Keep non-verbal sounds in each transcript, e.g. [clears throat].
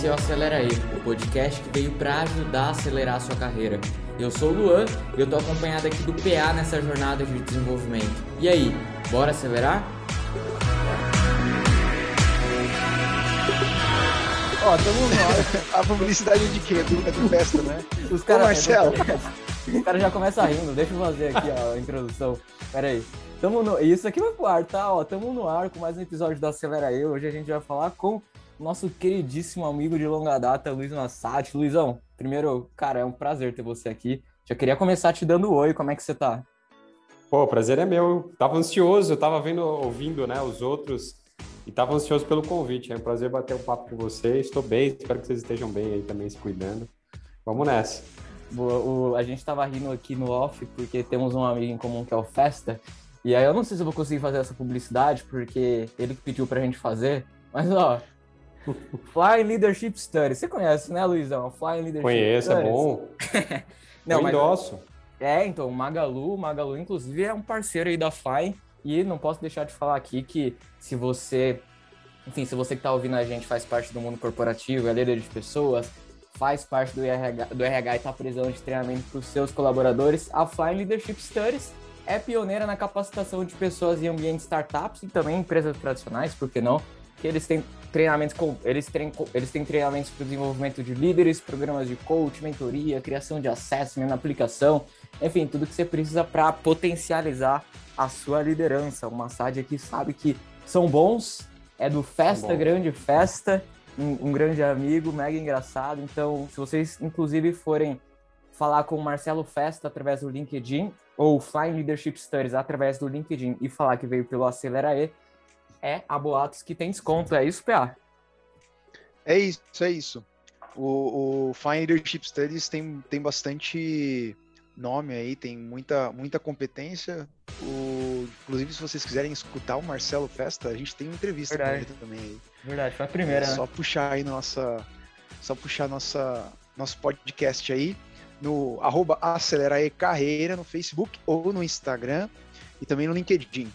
esse é o Acelera aí, o podcast que veio para ajudar a acelerar a sua carreira. Eu sou o Luan e eu tô acompanhado aqui do PA nessa jornada de desenvolvimento. E aí, bora acelerar? Ó, tamo no A publicidade é de quê? É do festa, né? Os caras. Marcelo. O cara já começa rindo, deixa eu fazer aqui ó, a introdução. Pera aí. Tamo no... Isso aqui vai pro ar, tá? Ó, tamo no ar com mais um episódio do Acelera Eu. Hoje a gente vai falar com nosso queridíssimo amigo de longa data, Luiz Massati. Luizão, primeiro, cara, é um prazer ter você aqui. Já queria começar te dando oi, como é que você tá? Pô, o prazer é meu. Eu tava ansioso, tava vendo, ouvindo, né, os outros e tava ansioso pelo convite. É um prazer bater um papo com vocês. Estou bem, espero que vocês estejam bem aí também, se cuidando. Vamos nessa. Boa, o, a gente tava rindo aqui no off porque temos um amigo em comum que é o Festa. E aí eu não sei se eu vou conseguir fazer essa publicidade porque ele pediu pra gente fazer. Mas ó, Flying Leadership Studies. Você conhece, né, Luizão? Flying Leadership Conheço, é Studies. é bom. [laughs] Não, eu mas- endosso. É, então, o Magalu, o Magalu, inclusive, é um parceiro aí da Fly. E não posso deixar de falar aqui que se você, enfim, se você que tá ouvindo a gente faz parte do mundo corporativo, é líder de pessoas, faz parte do RH, do RH e tá precisando de treinamento para os seus colaboradores, a Fly Leadership Studies é pioneira na capacitação de pessoas em ambientes startups e também empresas tradicionais, por que não? Que eles têm treinamentos com eles têm eles têm treinamentos para o desenvolvimento de líderes, programas de coach, mentoria, criação de assessment, aplicação, enfim, tudo que você precisa para potencializar a sua liderança. O Massad aqui sabe que são bons, é do Festa. Grande Festa, um, um grande amigo, mega engraçado. Então, se vocês inclusive forem falar com o Marcelo Festa através do LinkedIn ou Flying Leadership Studies através do LinkedIn e falar que veio pelo Acelera E, é a Boatos que tem desconto. É isso, PA? É isso, é isso. O, o Fine Leadership Studies tem, tem bastante nome aí, tem muita, muita competência. O, inclusive, se vocês quiserem escutar o Marcelo Festa, a gente tem uma entrevista Verdade. com ele também aí. Verdade, foi a primeira, é né? só puxar aí nossa. Só puxar nossa, nosso podcast aí no arroba Carreira no Facebook ou no Instagram e também no LinkedIn.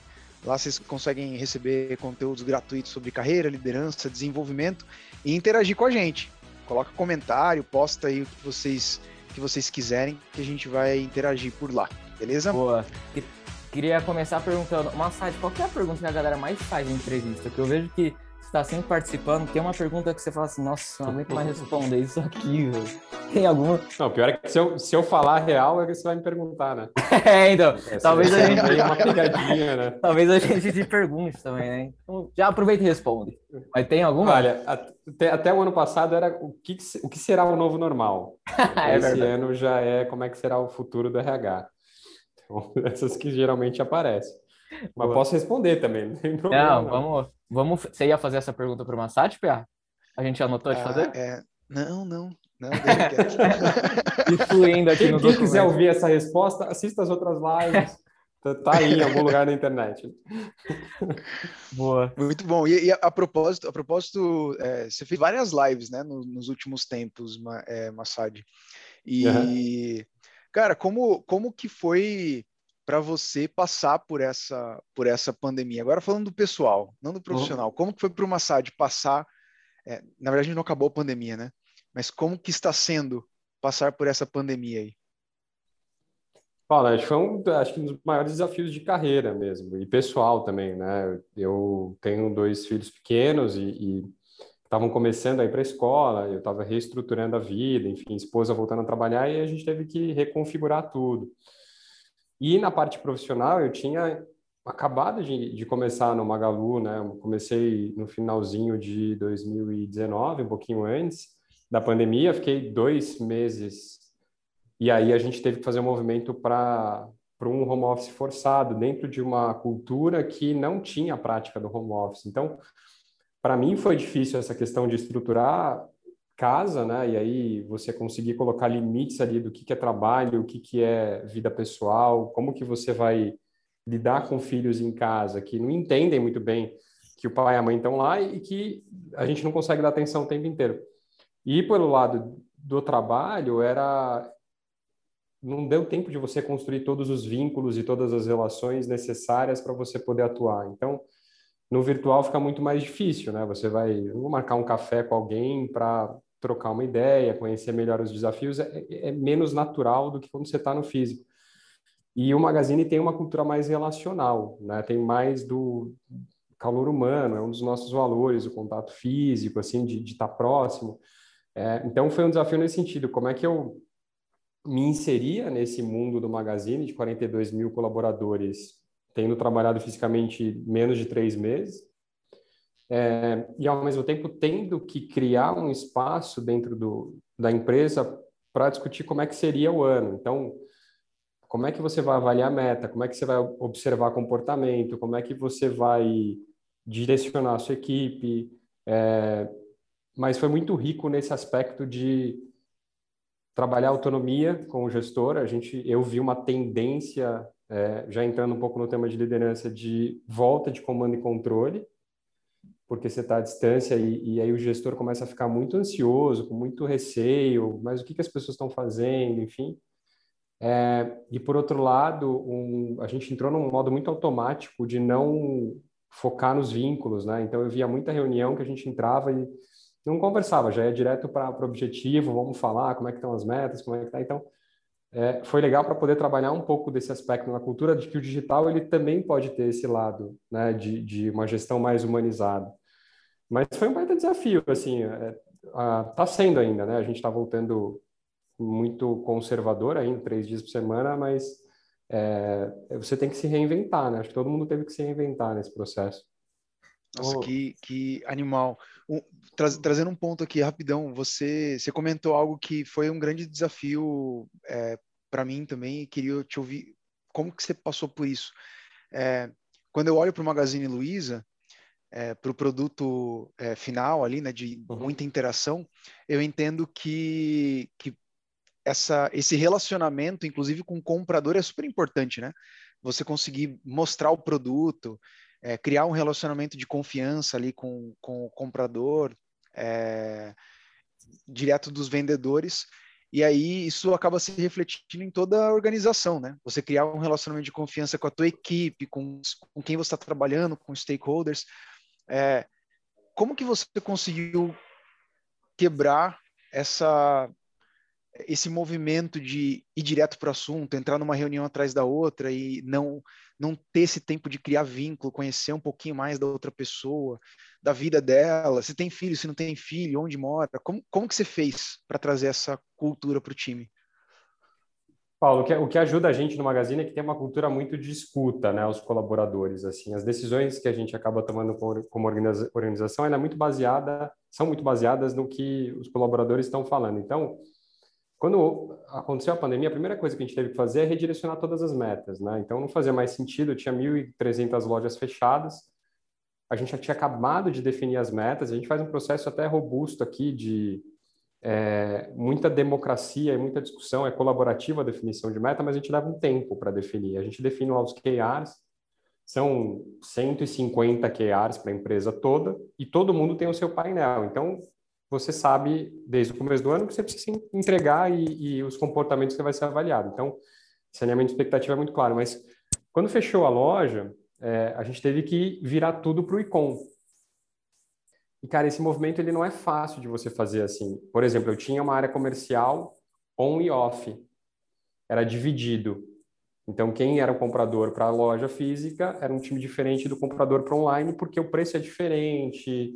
Lá vocês conseguem receber conteúdos gratuitos sobre carreira, liderança, desenvolvimento e interagir com a gente. Coloca comentário, posta aí o que vocês, que vocês quiserem, que a gente vai interagir por lá, beleza? Boa. Que- Queria começar perguntando, Massad, qual que é a pergunta que a galera mais faz em entrevista? Que eu vejo que está sempre participando, tem uma pergunta que você fala assim, nossa, não aguento mais [laughs] responder isso aqui, velho. Tem alguma? Não, pior é que se eu, se eu falar real, é que você vai me perguntar, né? [laughs] É, então, Essa Talvez a é gente- uma pegadinha, né? [laughs] talvez a gente te pergunte também, né? Então, já aproveita e responde. Mas tem alguma? Olha, até, até o ano passado era o que, o que será o novo normal. É Esse verdade. ano já é como é que será o futuro do RH. Então, essas que geralmente aparecem. [laughs] Mas posso responder também, [laughs] não tem problema. Não, vamos, vamos. Você ia fazer essa pergunta pro Massad, PA? A gente anotou de Ah, fazer? é, não, não, não, [laughs] aqui Quem, no quem documento. quiser ouvir essa resposta, assista as outras lives. Tá- Tá aí em algum lugar na internet. Boa. Muito bom. E, e a, a propósito, a propósito, é, você fez várias lives, né, no- nos últimos tempos, Ma, é, Massad. E, cara, como, como que foi para você passar por essa, por essa pandemia? Agora falando do pessoal, não do profissional. Como que foi para o Massad passar? é, na verdade, não acabou a pandemia, né? Mas como que está sendo passar por essa pandemia aí? Olha, acho que foi um, acho que um dos maiores desafios de carreira mesmo, e pessoal também, né? Eu tenho dois filhos pequenos e estavam começando a ir para a escola, eu estava reestruturando a vida, enfim, esposa voltando a trabalhar e a gente teve que reconfigurar tudo. E na parte profissional, eu tinha acabado de, de começar no Magalu, né? Eu comecei no finalzinho de 2019, um pouquinho antes da pandemia, fiquei dois meses e aí a gente teve que fazer um movimento para para um home office forçado dentro de uma cultura que não tinha a prática do home office. Então, para mim foi difícil essa questão de estruturar casa, né? E aí você conseguir colocar limites ali do que, que é trabalho, o que, que é vida pessoal, como que você vai lidar com filhos em casa que não entendem muito bem que o pai e a mãe estão lá e que a gente não consegue dar atenção o tempo inteiro. E pelo lado do trabalho era não deu tempo de você construir todos os vínculos e todas as relações necessárias para você poder atuar. Então, no virtual fica muito mais difícil, né? Você vai vou marcar um café com alguém para trocar uma ideia, conhecer melhor os desafios, é, é menos natural do que quando você está no físico. E o Magazine tem uma cultura mais relacional, né? Tem mais do calor humano, é um dos nossos valores, o contato físico, assim, de estar tá próximo. É, então foi um desafio nesse sentido. Como é que eu me inseria nesse mundo do Magazine de 42 mil colaboradores, tendo trabalhado fisicamente menos de três meses, é, e ao mesmo tempo tendo que criar um espaço dentro do, da empresa para discutir como é que seria o ano. Então, como é que você vai avaliar a meta? Como é que você vai observar comportamento? Como é que você vai direcionar a sua equipe? É, mas foi muito rico nesse aspecto de trabalhar autonomia com o gestor. A gente, eu vi uma tendência, é, já entrando um pouco no tema de liderança, de volta de comando e controle, porque você está à distância e, e, aí o gestor começa a ficar muito ansioso, com muito receio, mas o que, que as pessoas estão fazendo, enfim. É, e por outro lado, um, a gente entrou num modo muito automático de não focar nos vínculos, né? Então eu via muita reunião que a gente entrava e não conversava, já ia direto para o objetivo, vamos falar como é que estão as metas, como é que tá. Então é, foi legal para poder trabalhar um pouco desse aspecto na cultura de que o digital ele também pode ter esse lado, né? De, de uma gestão mais humanizada. Mas foi um baita desafio, assim, é, tá sendo ainda, né? A gente está voltando muito conservador ainda, três dias por semana, mas é, você tem que se reinventar, né? Acho que todo mundo teve que se reinventar nesse processo. Nossa, oh. que, que animal. Um, tra trazendo um ponto aqui rapidão, você, você comentou algo que foi um grande desafio é, para mim também e queria te ouvir. Como que você passou por isso? É, quando eu olho para o Magazine Luiza, é, para o produto é, final ali, né, de uhum. muita interação, eu entendo que, que essa, esse relacionamento, inclusive com o comprador, é super importante, né? Você conseguir mostrar o produto, é, criar um relacionamento de confiança ali com, com o comprador, é, direto dos vendedores, e aí isso acaba se refletindo em toda a organização, né? Você criar um relacionamento de confiança com a tua equipe, com, com quem você está trabalhando, com stakeholders. É, como que você conseguiu quebrar essa esse movimento de ir direto para o assunto, entrar numa reunião atrás da outra e não não ter esse tempo de criar vínculo, conhecer um pouquinho mais da outra pessoa, da vida dela, se tem filho, se não tem filho, onde mora, como, como que você fez para trazer essa cultura para o time? Paulo, o que, o que ajuda a gente no Magazine é que tem uma cultura muito de escuta, né, os colaboradores, assim, as decisões que a gente acaba tomando como organização, ela é muito baseada, são muito baseadas no que os colaboradores estão falando. Então, quando aconteceu a pandemia, a primeira coisa que a gente teve que fazer é redirecionar todas as metas, né? Então não fazia mais sentido, tinha 1.300 lojas fechadas, a gente já tinha acabado de definir as metas, a gente faz um processo até robusto aqui de é, muita democracia e muita discussão, é colaborativa a definição de meta, mas a gente leva um tempo para definir. A gente define lá os KRs, são 150 KRs para a empresa toda, e todo mundo tem o seu painel. Então, você sabe desde o começo do ano que você precisa entregar e, e os comportamentos que vai ser avaliado. Então, saneamento de expectativa é muito claro, mas quando fechou a loja, é, a gente teve que virar tudo para o ICOM. E, cara, esse movimento ele não é fácil de você fazer assim. Por exemplo, eu tinha uma área comercial on e off. Era dividido. Então, quem era o comprador para a loja física era um time diferente do comprador para online, porque o preço é diferente,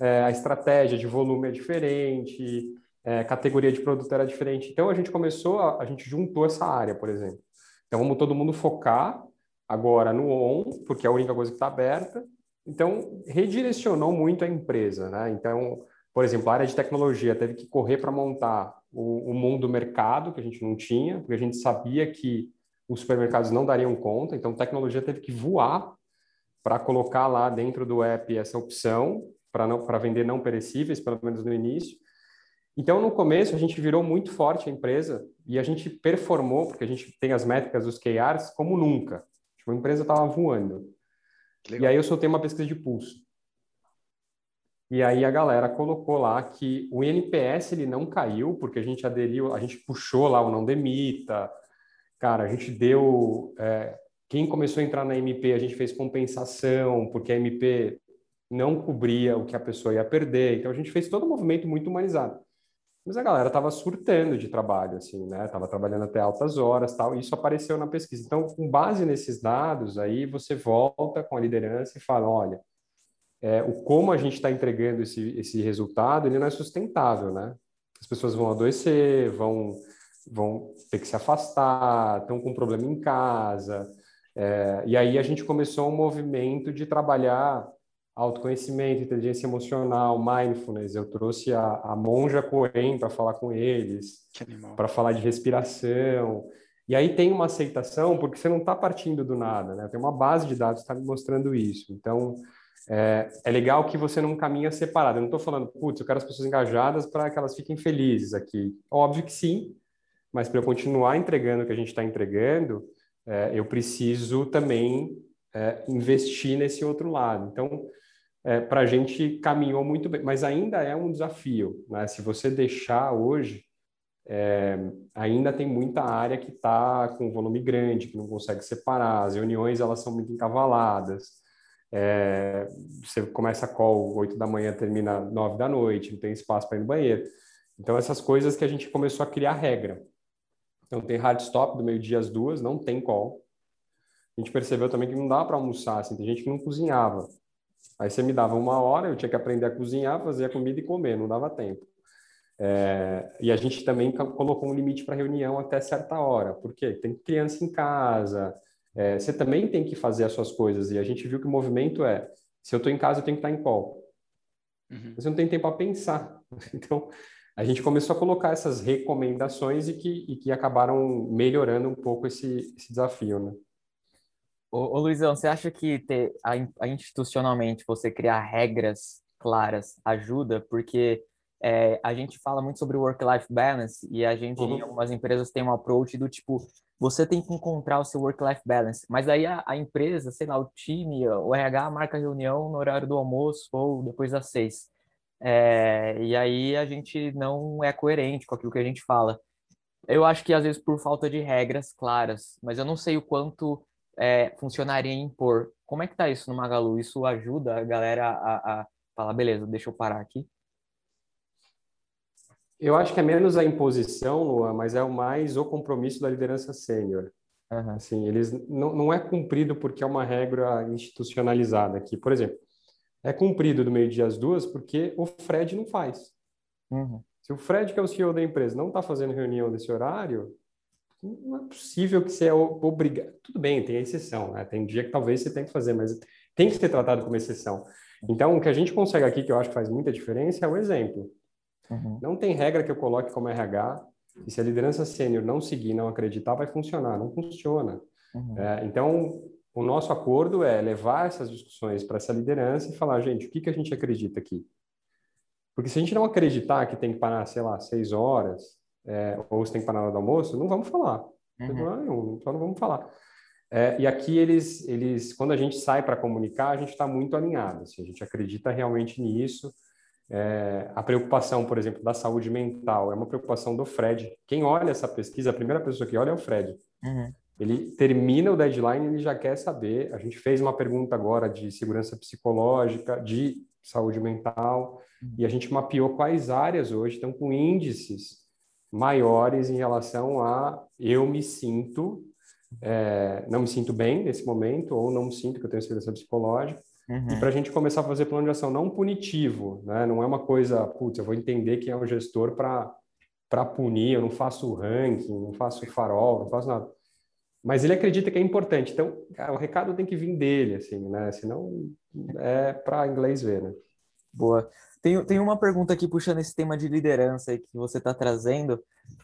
é, a estratégia de volume é diferente, é, categoria de produto era diferente. Então a gente começou, a, a gente juntou essa área, por exemplo. Então vamos todo mundo focar agora no on, porque é a única coisa que está aberta. Então redirecionou muito a empresa, né? Então, por exemplo, a área de tecnologia teve que correr para montar o, o mundo mercado que a gente não tinha, porque a gente sabia que os supermercados não dariam conta. Então tecnologia teve que voar para colocar lá dentro do app essa opção para vender não perecíveis, pelo menos no início. Então, no começo, a gente virou muito forte a empresa e a gente performou, porque a gente tem as métricas dos KRs, como nunca. Tipo, a empresa estava voando. E aí eu soltei uma pesquisa de pulso. E aí a galera colocou lá que o NPS ele não caiu, porque a gente aderiu, a gente puxou lá o não demita, cara, a gente deu é, Quem começou a entrar na MP, a gente fez compensação, porque a MP não cobria o que a pessoa ia perder. Então a gente fez todo um movimento muito humanizado. Mas a galera estava surtando de trabalho, assim, né? Tava trabalhando até altas horas, tal. E isso apareceu na pesquisa. Então, com base nesses dados, aí você volta com a liderança e fala, olha, é, o como a gente está entregando esse, esse resultado, ele não é sustentável, né? As pessoas vão adoecer, vão vão ter que se afastar, estão com problema em casa. É, e aí a gente começou um movimento de trabalhar autoconhecimento, inteligência emocional, mindfulness. Eu trouxe a, a monja Coen para falar com eles, para falar de respiração. E aí tem uma aceitação, porque você não está partindo do nada, né? Tem uma base de dados que está me mostrando isso. Então, é, é, legal que você não caminha separado. Eu não estou falando, putz, eu quero as pessoas engajadas para que elas fiquem felizes aqui. Óbvio que sim, mas para eu continuar entregando o que a gente está entregando, é, eu preciso também é, investir nesse outro lado. Então, é, para a gente caminhou muito bem, mas ainda é um desafio. Né? Se você deixar hoje, é, ainda tem muita área que está com volume grande, que não consegue separar. As reuniões elas são muito encavaladas. É, você começa a call 8 da manhã, termina 9 da noite, não tem espaço para ir no banheiro. Então, essas coisas que a gente começou a criar regra. Então, tem hard stop do meio-dia às duas, não tem call. A gente percebeu também que não dá para almoçar, assim, tem gente que não cozinhava. Aí você me dava uma hora, eu tinha que aprender a cozinhar, fazer a comida e comer, não dava tempo. É, e a gente também colocou um limite para reunião até certa hora, porque tem criança em casa, é, você também tem que fazer as suas coisas. E a gente viu que o movimento é: se eu estou em casa, eu tenho que estar em call. Uhum. Você não tem tempo para pensar. [laughs] Então, a gente começou a colocar essas recomendações e que, e que acabaram melhorando um pouco esse, esse desafio, né? Ô, ô, Luizão, você acha que ter, a, a institucionalmente você criar regras claras ajuda? Porque é, a gente fala muito sobre work-life balance e a gente, uhum. em algumas empresas, tem um approach do tipo, você tem que encontrar o seu work-life balance. Mas aí a, a, empresa, sei lá, o time, o RH marca reunião no horário do almoço ou depois das seis. É, e aí a gente não é coerente com aquilo que a gente fala. Eu acho que às vezes por falta de regras claras, mas eu não sei o quanto é, funcionaria em impor. Como é que tá isso no Magalu? Isso ajuda a galera a, a falar, beleza, deixa eu parar aqui? Eu acho que é menos a imposição, Luan, mas é o mais o compromisso da liderança sênior. Uhum. Assim, eles não, não é cumprido porque é uma regra institucionalizada aqui. Por exemplo, é cumprido do meio-dia às duas porque o Fred não faz. Uhum. Se o Fred, que é o CEO da empresa, não está fazendo reunião nesse horário, não é possível que você é obrigado. Tudo bem, tem exceção, né? Tem dia que talvez você tenha que fazer, mas tem que ser tratado como exceção. Então, o que a gente consegue aqui, que eu acho que faz muita diferença, é o exemplo. Uhum. Não tem regra que eu coloque como RH, e se a liderança sênior não seguir, não acreditar, vai funcionar. Não funciona. Uhum. É, então, o nosso acordo é levar essas discussões para essa liderança e falar, gente, o que, que a gente acredita aqui? Porque se a gente não acreditar que tem que parar, sei lá, seis horas, é, ou se tem que parar na hora do almoço, não vamos falar. Uhum. Não nenhum, então não vamos falar. É, e aqui eles, eles, quando a gente sai para comunicar, a gente está muito alinhado. Assim, a gente acredita realmente nisso. É, a preocupação, por exemplo, da saúde mental é uma preocupação do Fred. Quem olha essa pesquisa, a primeira pessoa que olha é o Fred. Uhum. Ele termina o deadline, ele já quer saber. A gente fez uma pergunta agora de segurança psicológica, de saúde mental, uhum. e a gente mapeou quais áreas hoje estão com índices maiores em relação a eu me sinto, é, não me sinto bem nesse momento, ou não me sinto que eu tenho segurança psicológica. Uhum. E para a gente começar a fazer plano de ação não punitivo, né? não é uma coisa, putz, eu vou entender quem é o gestor para punir, eu não faço ranking, não faço farol, não faço nada. Mas ele acredita que é importante. Então, cara, o recado tem que vir dele, assim, né? Senão é para inglês ver, né? Boa. Tem, tem uma pergunta aqui puxando esse tema de liderança que você está trazendo.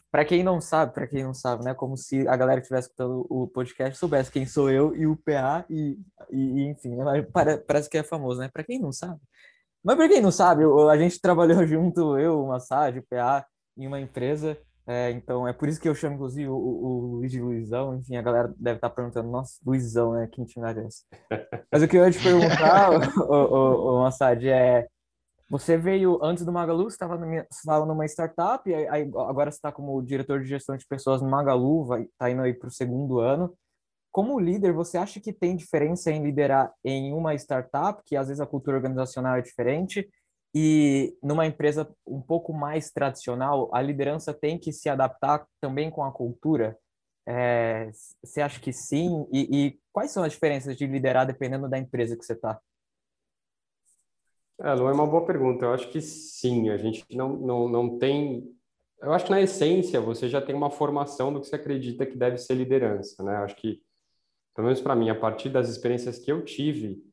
Para quem não sabe, para quem não sabe, né? Como se a galera que estivesse escutando o podcast soubesse quem sou eu e o PA e, e, enfim, né? parece que é famoso, né? Para quem não sabe. Mas para quem não sabe, a gente trabalhou [laughs] junto, eu, o Massage, o PA, em uma empresa. É, então é por isso que eu chamo, inclusive, o, o, Luiz de Luizão. Enfim, a galera deve estar tá perguntando, nossa, Luizão, né? Que intimidade é essa? Mas o que eu ia te perguntar, o, o, o Massad, é você veio antes do Magalu, você estava numa, startup, aí, agora você está como diretor de gestão de pessoas no Magalu, vai tá indo aí para o segundo ano. como líder, você acha que tem diferença em liderar em uma startup, que às vezes a cultura organizacional é diferente, e numa empresa um pouco mais tradicional, a liderança tem que se adaptar também com a cultura? É, você acha que sim? E, e, quais são as diferenças de liderar dependendo da empresa que você está? É, Lu, é uma boa pergunta. Eu acho que sim. A gente não, não, não tem. Eu acho que na essência você já tem uma formação do que você acredita que deve ser liderança, né? Eu acho que, pelo menos para mim, a partir das experiências que eu tive,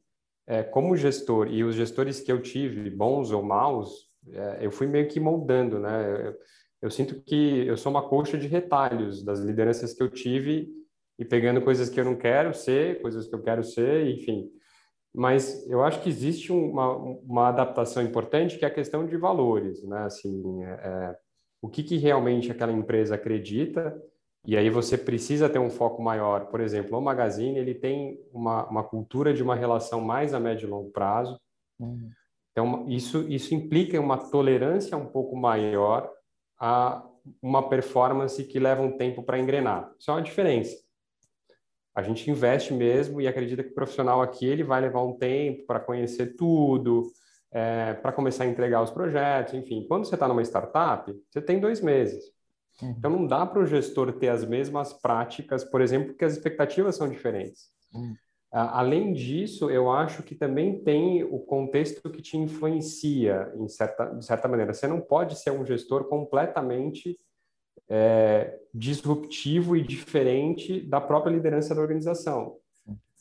é, como gestor e os gestores que eu tive, bons ou maus, é, eu fui meio que moldando, né? Eu, eu, sinto que eu sou uma coxa de retalhos das lideranças que eu tive e pegando coisas que eu não quero ser, coisas que eu quero ser, enfim. Mas eu acho que existe uma, uma adaptação importante que é a questão de valores, né? Assim, é, é o que, que realmente aquela empresa acredita e aí você precisa ter um foco maior. Por exemplo, o Magazine ele tem uma, uma cultura de uma relação mais a médio e longo prazo. Uhum. Então, isso, isso implica uma tolerância um pouco maior a uma performance que leva um tempo para engrenar. Isso é uma diferença. A gente investe mesmo e acredita que o profissional aqui ele vai levar um tempo para conhecer tudo, é, para começar a entregar os projetos, enfim. Quando você está numa startup, você tem dois meses. Uhum. Então, não dá para o gestor ter as mesmas práticas, por exemplo, porque as expectativas são diferentes. Uhum. Além disso, eu acho que também tem o contexto que te influencia, em certa, de certa maneira. Você não pode ser um gestor completamente é, disruptivo e diferente da própria liderança da organização.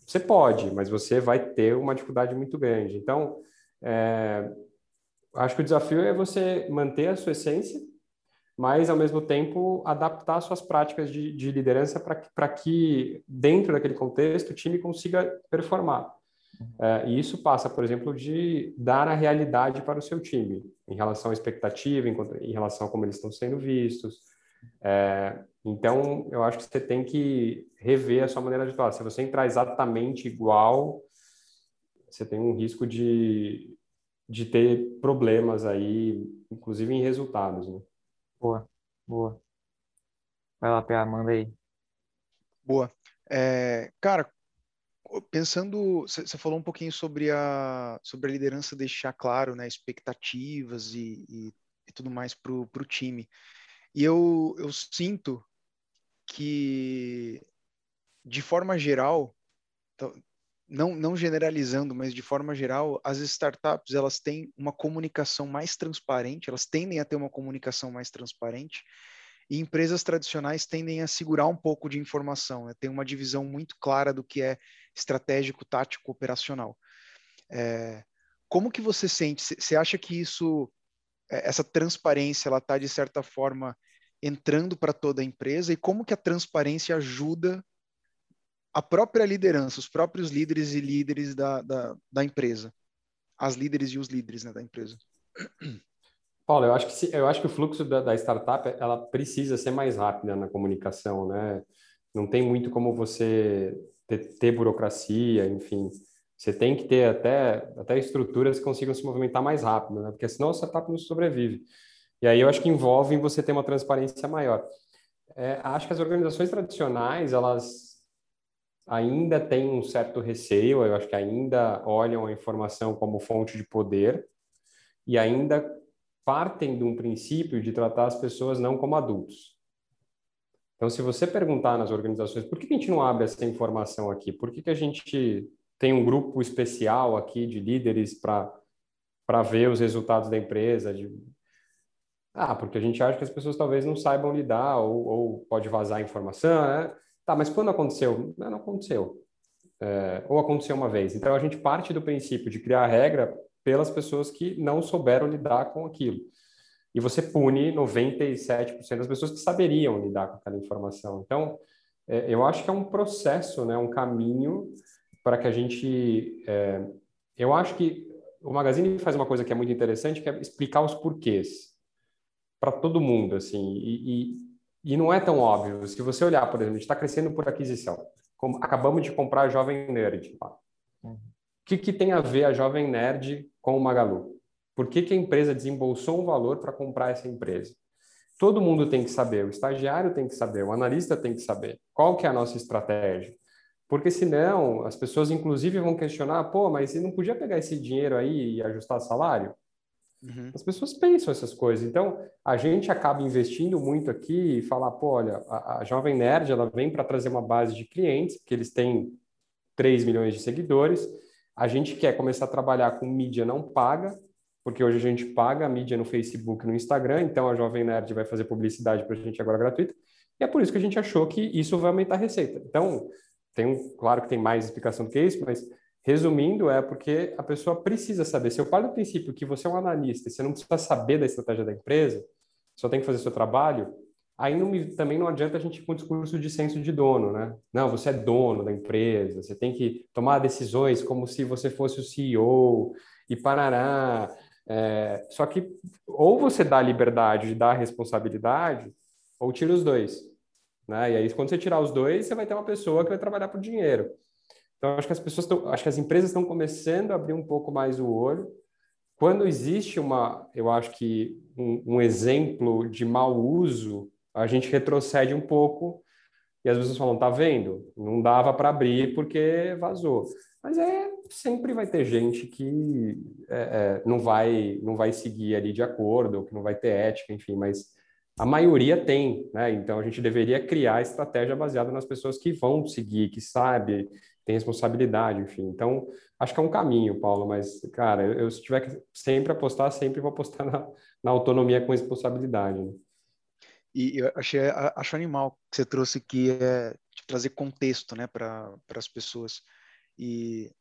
Você pode, mas você vai ter uma dificuldade muito grande. Então, é, acho que o desafio é você manter a sua essência, mas ao mesmo tempo adaptar suas práticas de, de liderança para que dentro daquele contexto o time consiga performar. É, e isso passa, por exemplo, de dar a realidade para o seu time em relação à expectativa, em, em relação a como eles estão sendo vistos. É, então, eu acho que você tem que rever a sua maneira de atuar. Se você entrar exatamente igual, você tem um risco de, de ter problemas aí, inclusive em resultados. Né? Boa, boa. Vai lá, PA, manda aí. Boa. É, cara, pensando, você falou um pouquinho sobre a, sobre a liderança deixar claro, né, expectativas e, e, e tudo mais para o time. E eu, eu sinto que, de forma geral, não, não generalizando, mas de forma geral, as startups elas têm uma comunicação mais transparente, elas tendem a ter uma comunicação mais transparente, e empresas tradicionais tendem a segurar um pouco de informação, né? tem uma divisão muito clara do que é estratégico, tático, operacional. É, como que você sente? Você acha que isso, é, essa transparência, ela está de certa forma entrando para toda a empresa e como que a transparência ajuda a própria liderança, os próprios líderes e líderes da, da, da empresa, as líderes e os líderes né, da empresa. Paulo, eu acho que se, eu acho que o fluxo da, da, startup ela precisa ser mais rápida na comunicação, né? Não tem muito como você ter, ter burocracia, enfim. Você tem que ter até até estruturas que consigam se movimentar mais rápido, né? Porque senão a startup não sobrevive. E aí eu acho que envolve você ter uma transparência maior. É, acho que as organizações tradicionais elas ainda tem um certo receio, eu acho que ainda olham a informação como fonte de poder e ainda partem de um princípio de tratar as pessoas não como adultos. Então, se você perguntar nas organizações por que a gente não abre essa informação aqui, por que, que a gente tem um grupo especial aqui de líderes para ver os resultados da empresa, de... Ah, porque a gente acha que as pessoas talvez não saibam lidar ou, ou pode vazar informação, né? Tá, mas quando aconteceu? Não, não aconteceu. É, ou aconteceu uma vez. Então, a gente parte do princípio de criar regra pelas pessoas que não souberam lidar com aquilo. E você pune 97% das pessoas que saberiam lidar com aquela informação. Então, é, eu acho que é um processo, né, um caminho para que a gente. É, eu acho que o Magazine faz uma coisa que é muito interessante, que é explicar os porquês para todo mundo, assim. E, e, e não é tão óbvio. Se você olhar, por exemplo, a gente está crescendo por aquisição. Como, acabamos de comprar a Jovem Nerd. Uhum. O que, que tem a ver a Jovem Nerd com o Magalu? Por que, que a empresa desembolsou um valor para comprar essa empresa? Todo mundo tem que saber, o estagiário tem que saber, o analista tem que saber qual que é a nossa estratégia. porque senão as pessoas, inclusive, vão questionar: pô, mas você não podia pegar esse dinheiro aí e ajustar salário? Uhum. As pessoas pensam essas coisas. Então, a gente acaba investindo muito aqui e falar: pô, olha, a, a Jovem Nerd ela vem para trazer uma base de clientes, porque eles têm 3 milhões de seguidores. A gente quer começar a trabalhar com mídia não paga, porque hoje a gente paga a mídia no Facebook no Instagram, então a Jovem Nerd vai fazer publicidade para a gente agora gratuita. E é por isso que a gente achou que isso vai aumentar a receita. Então, tem um, claro que tem mais explicação do que isso, mas resumindo, é porque a pessoa precisa saber. Se eu paro do princípio que você é um analista e você não precisa saber da estratégia da empresa, só tem que fazer seu trabalho, aí não me, também não adianta a gente ir com um discurso de senso de dono, né? Não, você é dono da empresa, você tem que tomar decisões como se você fosse o CEO e parará. É, só que ou você dá liberdade de dar a responsabilidade, ou tira os dois. Né? E aí, quando você tirar os dois, você vai ter uma pessoa que vai trabalhar por dinheiro. Então, acho que as pessoas estão, acho que as empresas estão começando a abrir um pouco mais o olho. Quando existe uma, eu acho que um, um exemplo de mau uso, a gente retrocede um pouco e as pessoas falam, tá vendo? Não dava para abrir porque vazou. Mas é sempre vai ter gente que é, é, não vai não vai seguir ali de acordo, ou que não vai ter ética, enfim. Mas a maioria tem, né? Então a gente deveria criar estratégia baseada nas pessoas que vão seguir, que sabe, tem responsabilidade, enfim. Então acho que é um caminho, Paulo. Mas cara, eu, se tiver que sempre apostar, sempre vou apostar na, na autonomia com responsabilidade. Né? E eu achei acho animal que você trouxe aqui é trazer contexto, né, para as pessoas. E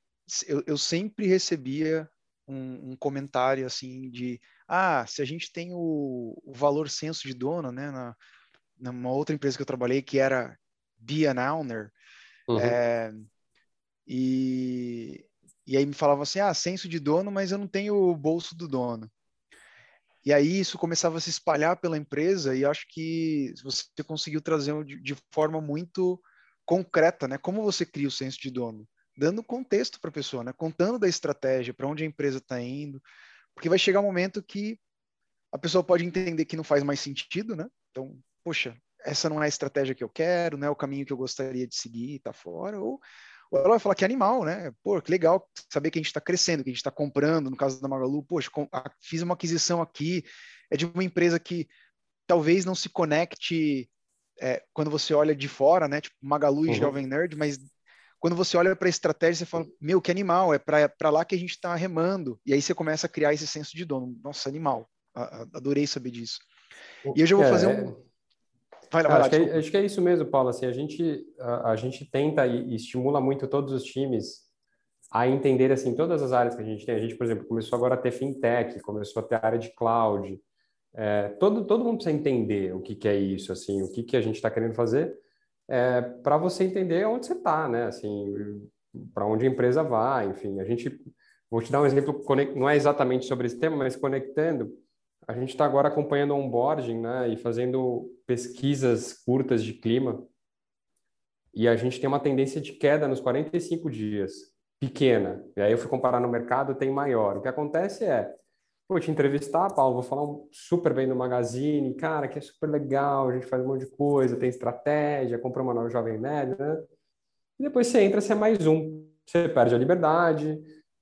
eu, eu sempre recebia um, um, comentário assim de ah, se a gente tem o, o valor senso de dono, né, na, numa outra empresa que eu trabalhei que era Be an Owner, uhum. é, e, e aí me falavam assim, ah, senso de dono, mas eu não tenho o bolso do dono. E aí isso começava a se espalhar pela empresa e acho que você conseguiu trazer de, forma muito concreta, né? Como você cria o senso de dono? Dando contexto para a pessoa, né? Contando da estratégia, para onde a empresa está indo, porque vai chegar um momento que a pessoa pode entender que não faz mais sentido, né? Então, poxa, essa não é a estratégia que eu quero, não é o caminho que eu gostaria de seguir, tá fora, ou, ou ela vai falar que é animal, né? Pô, que legal saber que a gente está crescendo, que a gente está comprando, no caso da Magalu, poxa, fiz uma aquisição aqui, é de uma empresa que talvez não se conecte é, quando você olha de fora, né? Tipo Magalu e uhum. Jovem Nerd, mas quando você olha para a estratégia, você fala, meu, que animal, é para lá que a gente está remando. E aí você começa a criar esse senso de dono. Nossa, animal. Adorei saber disso. E eu já vou é, fazer um. Vai lá, vai lá, acho, que é, acho, que é, isso mesmo, Paulo. Assim, a, gente, a, a gente tenta e, e, estimula muito todos os times a entender assim, todas as áreas que a gente tem. A gente, por exemplo, começou agora a ter fintech, começou a ter área de cloud. É, todo, todo mundo precisa entender o que, que é isso, assim, o que, que a gente está querendo fazer é, para você entender onde você está, né? Assim, para onde a empresa vai, enfim. A gente, vou te dar um exemplo, não é exatamente sobre esse tema, mas conectando, a gente está agora acompanhando onboarding, né? E fazendo pesquisas curtas de clima. E a gente tem uma tendência de queda nos 45 dias, pequena. E aí eu fui comparar no mercado, tem maior. O que acontece é, Vou te entrevistar, Paulo, vou falar um, super bem do Magazine, cara, que é super legal, a gente faz um monte de coisa, tem estratégia, compra uma nova Jovem Nerd, né? E depois você entra, você é mais um. Você perde a liberdade,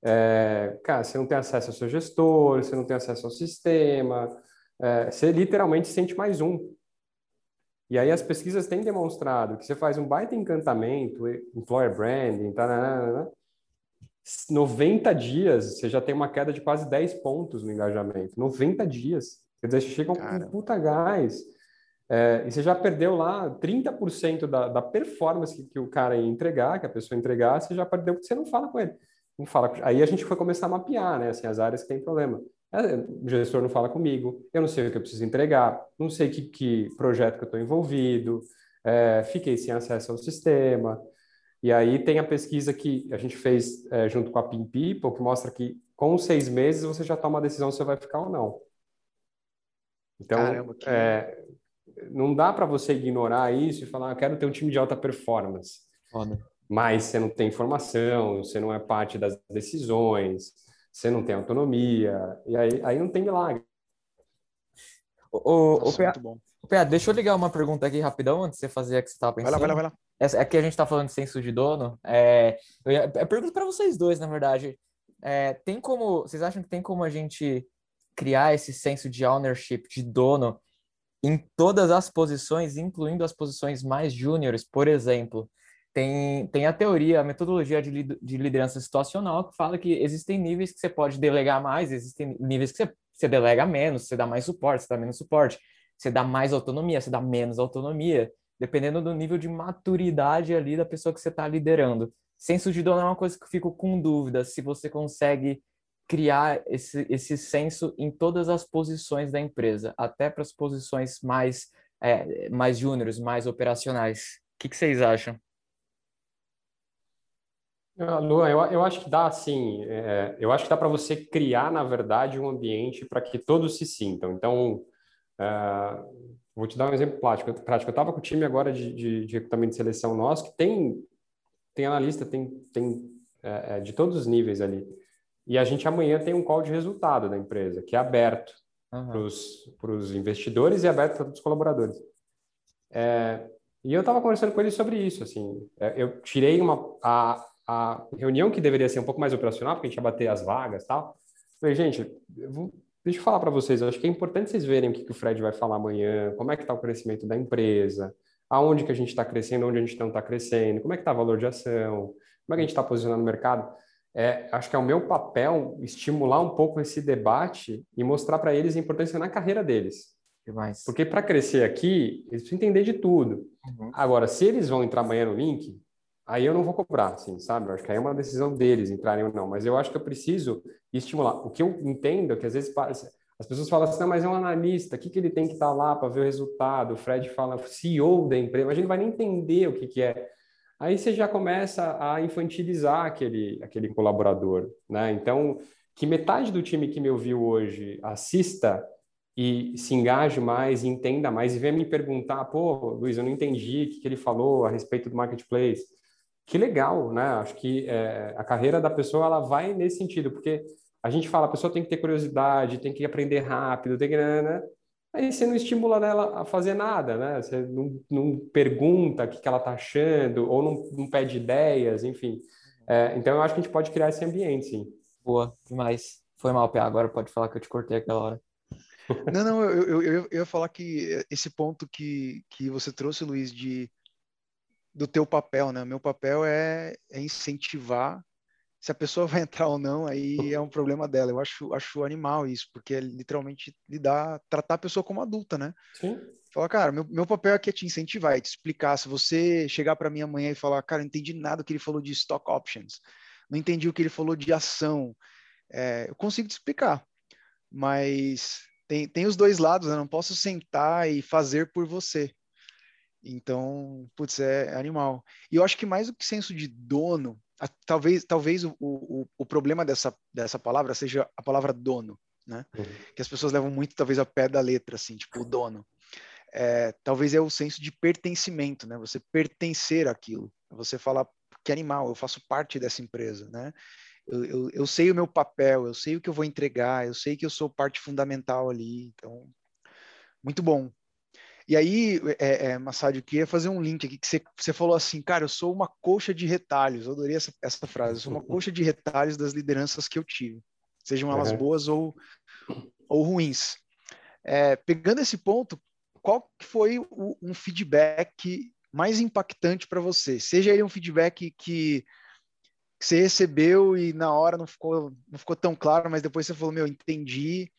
é, cara, você não tem acesso ao seu gestor, você não tem acesso ao sistema, é, você literalmente sente mais um. E aí as pesquisas têm demonstrado que você faz um baita encantamento, employer branding, tá, né, né, né, 90 dias, você já tem uma queda de quase 10 pontos no engajamento. 90 dias. Quer dizer, você chega com um puta gás. É, e você já perdeu lá 30% da, da performance que, que, o cara ia entregar, que a pessoa entregar, você já perdeu porque você não fala com ele. Não fala. Aí a gente foi começar a mapear, né? Assim, as áreas que tem problema. É, o gestor não fala comigo, eu não sei o que eu preciso entregar, não sei que, que projeto que eu estou envolvido, é, fiquei sem acesso ao sistema. E aí tem a pesquisa que a gente fez é, junto com a Pin People, que mostra que com seis meses você já toma a decisão se você vai ficar ou não. Então, Caramba, que... é, não dá para você ignorar isso e falar, ah, quero ter um time de alta performance. Foda. Mas você não tem informação, você não é parte das decisões, você não tem autonomia, e aí, aí não tem milagre. O, o, o, PA, Pé, deixa eu ligar uma pergunta aqui rapidão antes de você fazer a que você estava pensando. Vai lá, vai lá, vai lá. Essa, aqui a gente está falando de senso de dono. É, eu, eu pergunto para vocês dois, na verdade. É, tem como, vocês acham que tem como a gente criar esse senso de ownership, de dono, em todas as posições, incluindo as posições mais júniores, por exemplo? Tem, tem a teoria, a metodologia de, de liderança situacional que fala que existem níveis que você pode delegar mais, existem níveis que você, você delega menos, você dá mais suporte, você dá menos suporte, você dá mais autonomia, você dá menos autonomia, dependendo do nível de maturidade ali da pessoa que você está liderando. Senso de dono é uma coisa que eu fico com dúvida se você consegue criar esse, esse senso em todas as posições da empresa, até para as posições mais, é, mais júniores, mais operacionais. O que, que vocês acham? Ah, Luan, eu, eu acho que dá assim, é, eu acho que dá para você criar, na verdade, um ambiente para que todos se sintam. Então, é, vou te dar um exemplo prático. prático. Eu estava com o time agora de, de, de recrutamento de seleção nosso, que tem, tem analista, tem, tem é, é de todos os níveis ali. E a gente amanhã tem um call de resultado da empresa, que é aberto uhum. para os investidores e aberto para os colaboradores. É, e eu estava conversando com eles sobre isso. Assim, é, eu tirei uma a, a reunião que deveria ser um pouco mais operacional, porque a gente ia bater as vagas, tal. Falei, gente, eu vou, deixa eu falar para vocês. Eu acho que é importante vocês verem o que, que o Fred vai falar amanhã, como é que está o crescimento da empresa, aonde que a gente está crescendo, onde a gente não está crescendo, como é que está o valor de ação, como é que a gente está posicionando no mercado é, acho que é o meu papel estimular um pouco esse debate e mostrar para eles a importância na carreira deles. Demais. Porque para crescer aqui, eles precisam entender de tudo. Uhum. Agora, se eles vão entrar amanhã no link, aí eu não vou cobrar, assim, sabe? Eu acho que aí é uma decisão deles entrarem ou não. Mas eu acho que eu preciso estimular. O que eu entendo é que às vezes as pessoas falam assim, não, mas é um analista, o que, que ele tem que estar tá lá para ver o resultado? O Fred fala CEO da empresa, mas a gente vai nem entender o que, que é aí você já começa a infantilizar aquele, aquele colaborador, né? Então, que metade do time que me ouviu hoje assista e se engaje mais, entenda mais e venha me perguntar, pô, Luiz, eu não entendi o que, que ele falou a respeito do marketplace. Que legal, né? Acho que é, a carreira da pessoa ela vai nesse sentido, porque a gente fala, a pessoa tem que ter curiosidade, tem que aprender rápido, tem que, né? né aí você não estimula ela a fazer nada, né? Você não, não pergunta o que, que ela está achando, ou não, não, pede ideias, enfim. É, então, eu acho que a gente pode criar esse ambiente, sim. Boa, demais. Foi mal, Pé. Agora pode falar que eu te cortei aquela hora. Não, não, eu, eu, eu, eu ia falar que esse ponto que, que você trouxe, Luiz, de do teu papel, né? O meu papel é, é incentivar se a pessoa vai [laughs] entrar ou não, aí é um problema dela. Eu acho, acho animal isso, porque é literalmente lidar, tratar a pessoa como adulta, né? Sim. Falar, cara, meu, meu papel aqui é te incentivar, é te explicar. Se você chegar para mim amanhã e falar, cara, não entendi nada que ele falou de stock options, não entendi o que ele falou de ação, é, eu consigo te explicar, mas tem, tem os dois lados, né? Eu não posso sentar e fazer por você. Então, putz, é animal. E eu acho que mais do que senso de dono, talvez talvez o, o, o problema dessa, dessa palavra seja a palavra dono, né? Uhum. Que as pessoas levam muito, talvez, a pé da letra, assim, tipo, o dono. É, talvez é o senso de pertencimento, né? Você pertencer àquilo. Você falar, que animal, eu faço parte dessa empresa, né? Eu, eu, eu, sei o meu papel, eu sei o que eu vou entregar, eu sei que eu sou parte fundamental ali. Então, muito bom. E aí, é, é, Massad, eu queria fazer um link aqui, que você, você falou assim, cara, eu sou uma coxa de retalhos. Eu adorei essa, essa frase. Eu sou uma [laughs] coxa de retalhos das lideranças que eu tive, sejam elas uhum. boas ou, ou ruins. É, pegando esse ponto, qual foi o, um feedback mais impactante para você? Seja aí um feedback que, que, você recebeu e na hora não ficou, não ficou tão claro, mas depois você falou, meu, entendi.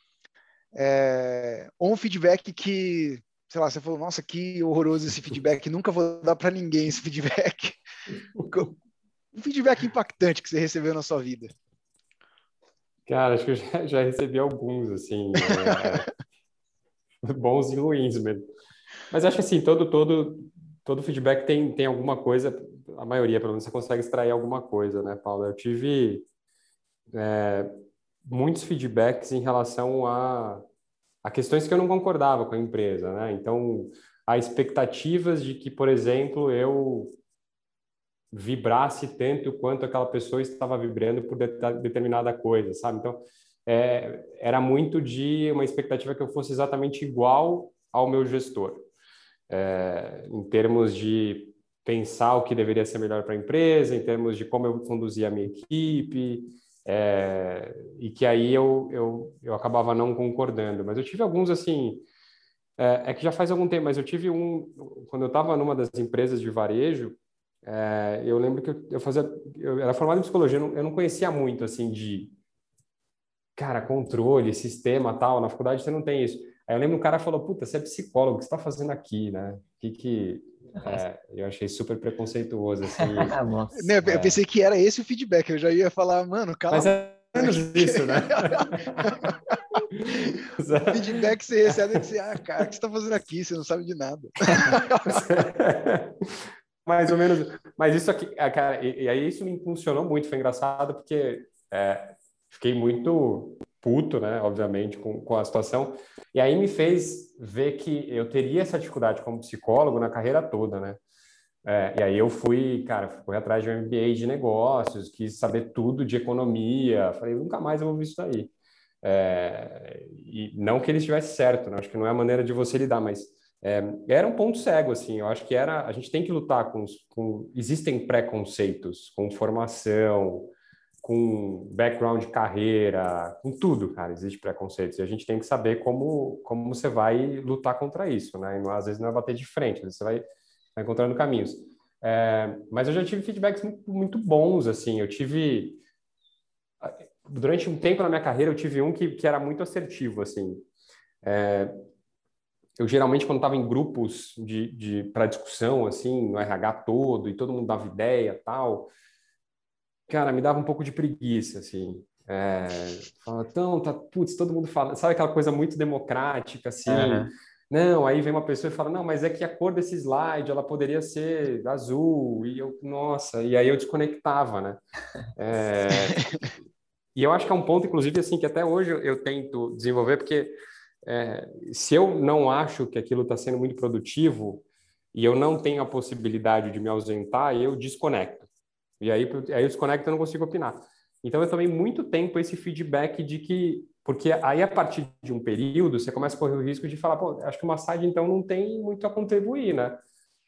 É, ou um feedback que sei lá, você falou, nossa, que horroroso esse feedback, nunca vou dar para ninguém esse feedback. [laughs] um feedback impactante que você recebeu na sua vida. Cara, acho que eu já, [laughs] já recebi alguns, assim, é... [laughs] bons e ruins mesmo. Mas acho que assim, todo, todo, todo feedback tem, tem alguma coisa, a maioria, pelo menos, você consegue extrair alguma coisa, né, Paulo? Eu tive é, muitos feedbacks em relação a a questões que eu não concordava com a empresa, né? Então, há expectativas de que, por exemplo, eu vibrasse tanto quanto aquela pessoa estava vibrando por determinada coisa, sabe? Então, é, era muito de uma expectativa que eu fosse exatamente igual ao meu gestor, é, em termos de pensar o que deveria ser melhor para a empresa, em termos de como eu conduzia a minha equipe, é, e que aí eu, eu, eu acabava não concordando. Mas eu tive alguns, assim, é, é que já faz algum tempo, mas eu tive um, quando eu estava numa das empresas de varejo, é, eu lembro que eu, eu, fazia, eu era formado em psicologia, eu não, eu não conhecia muito, assim, de, cara, controle, sistema, tal, na faculdade você não tem isso. Aí eu lembro um cara falou, puta, você é psicólogo, o que você está fazendo aqui, né? Que que é, eu achei super preconceituoso, assim. [laughs] Não, eu é. pensei que era esse o feedback, eu já ia falar, mano, calma. Mas é menos isso, né? [laughs] o feedback que você recebe é que você, ah, cara, o que você está fazendo aqui? Você não sabe de nada. [laughs] Mais ou menos. Mas isso aqui, é, cara, e, e aí isso me funcionou muito, foi engraçado, porque é, fiquei muito puto, né, obviamente, com, com a situação. E aí me fez ver que eu teria essa dificuldade como psicólogo na carreira toda, né? É, e aí eu fui, cara, fui atrás de um MBA de negócios, quis saber tudo de economia. Falei, nunca mais eu vou ver isso aí. É, e não que ele estivesse certo, né? acho que não é a maneira de você lidar, mas é, era um ponto cego, assim. Eu acho que era, a gente tem que lutar com, com existem preconceitos, com formação, com background de carreira, com tudo, cara, existe preconceitos. E a gente tem que saber como, como você vai lutar contra isso, né? E não, às vezes não é bater de frente, você vai, vai encontrando caminhos. É, mas eu já tive feedbacks muito, muito, bons, assim. Eu tive... Durante um tempo na minha carreira, eu tive um que, que era muito assertivo, assim. É, eu geralmente, quando estava em grupos de, de para discussão, assim, no RH todo, e todo mundo dava ideia tal cara, me dava um pouco de preguiça, assim. É, fala, então, tá, putz, todo mundo fala, sabe aquela coisa muito democrática, assim. Uhum. Não, aí vem uma pessoa e fala, não, mas é que a cor desse slide, ela poderia ser azul, e eu, nossa, e aí eu desconectava, né? É, e eu acho que é um ponto, inclusive, assim, que até hoje eu tento desenvolver, porque é, se eu não acho que aquilo está sendo muito produtivo, e eu não tenho a possibilidade de me ausentar, eu desconecto. E aí, aí eu desconecto e não consigo opinar. Então, eu tomei muito tempo esse feedback de que... Porque aí, a partir de um período, você começa a correr o risco de falar, pô, acho que o Massad, então, não tem muito a contribuir, né?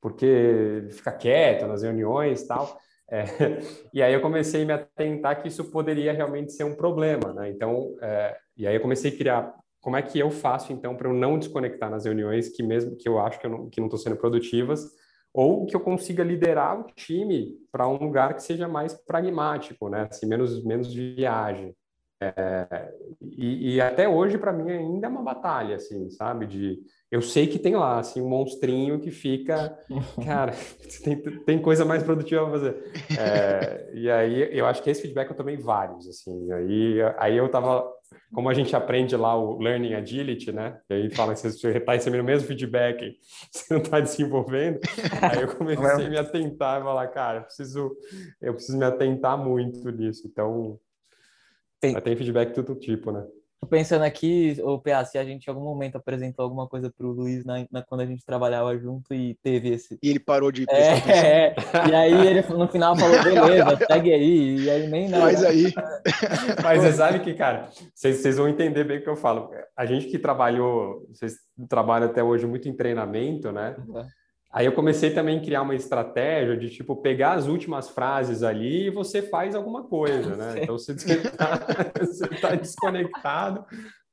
Porque fica quieto nas reuniões e tal. É, [laughs] e aí eu comecei a me atentar que isso poderia realmente ser um problema, né? Então, é, e aí eu comecei a criar como é que eu faço então para eu não desconectar nas reuniões que mesmo que eu acho que eu não, que não estou sendo produtivas ou que eu consiga liderar o time para um lugar que seja mais pragmático, né? Assim, menos, menos de viagem. É, e, e, até hoje, para mim, ainda é uma batalha, assim, sabe? De, eu sei que tem lá, assim, um monstrinho que fica... [laughs] Cara, [laughs] tem, tem coisa mais produtiva a fazer. É, e aí, eu acho que esse feedback eu tomei vários, assim. Aí, aí eu tava como a gente aprende lá o Learning Agility, né? E aí fala que você está recebendo o mesmo feedback, [laughs] você não está desenvolvendo. Aí eu comecei a me atentar e falar, cara, eu preciso, eu preciso me atentar muito nisso. Então, tem, tem feedback de todo tipo, né? Pensando aqui, o PA, se a gente em algum momento apresentou alguma coisa para o Luiz na, na, quando a gente trabalhava junto e teve esse. E ele parou de é, é, E aí ele no final falou, [laughs] beleza, segue aí. E aí nem nada. Mas aí. [laughs] Mas você sabe que, cara, vocês, vocês vão entender bem o que eu falo. A gente que trabalhou, vocês trabalham até hoje muito em treinamento, né? Uhum. Aí eu comecei também a criar uma estratégia de tipo pegar as últimas frases ali e você faz alguma coisa, né? [laughs] Então você está [laughs] tá desconectado,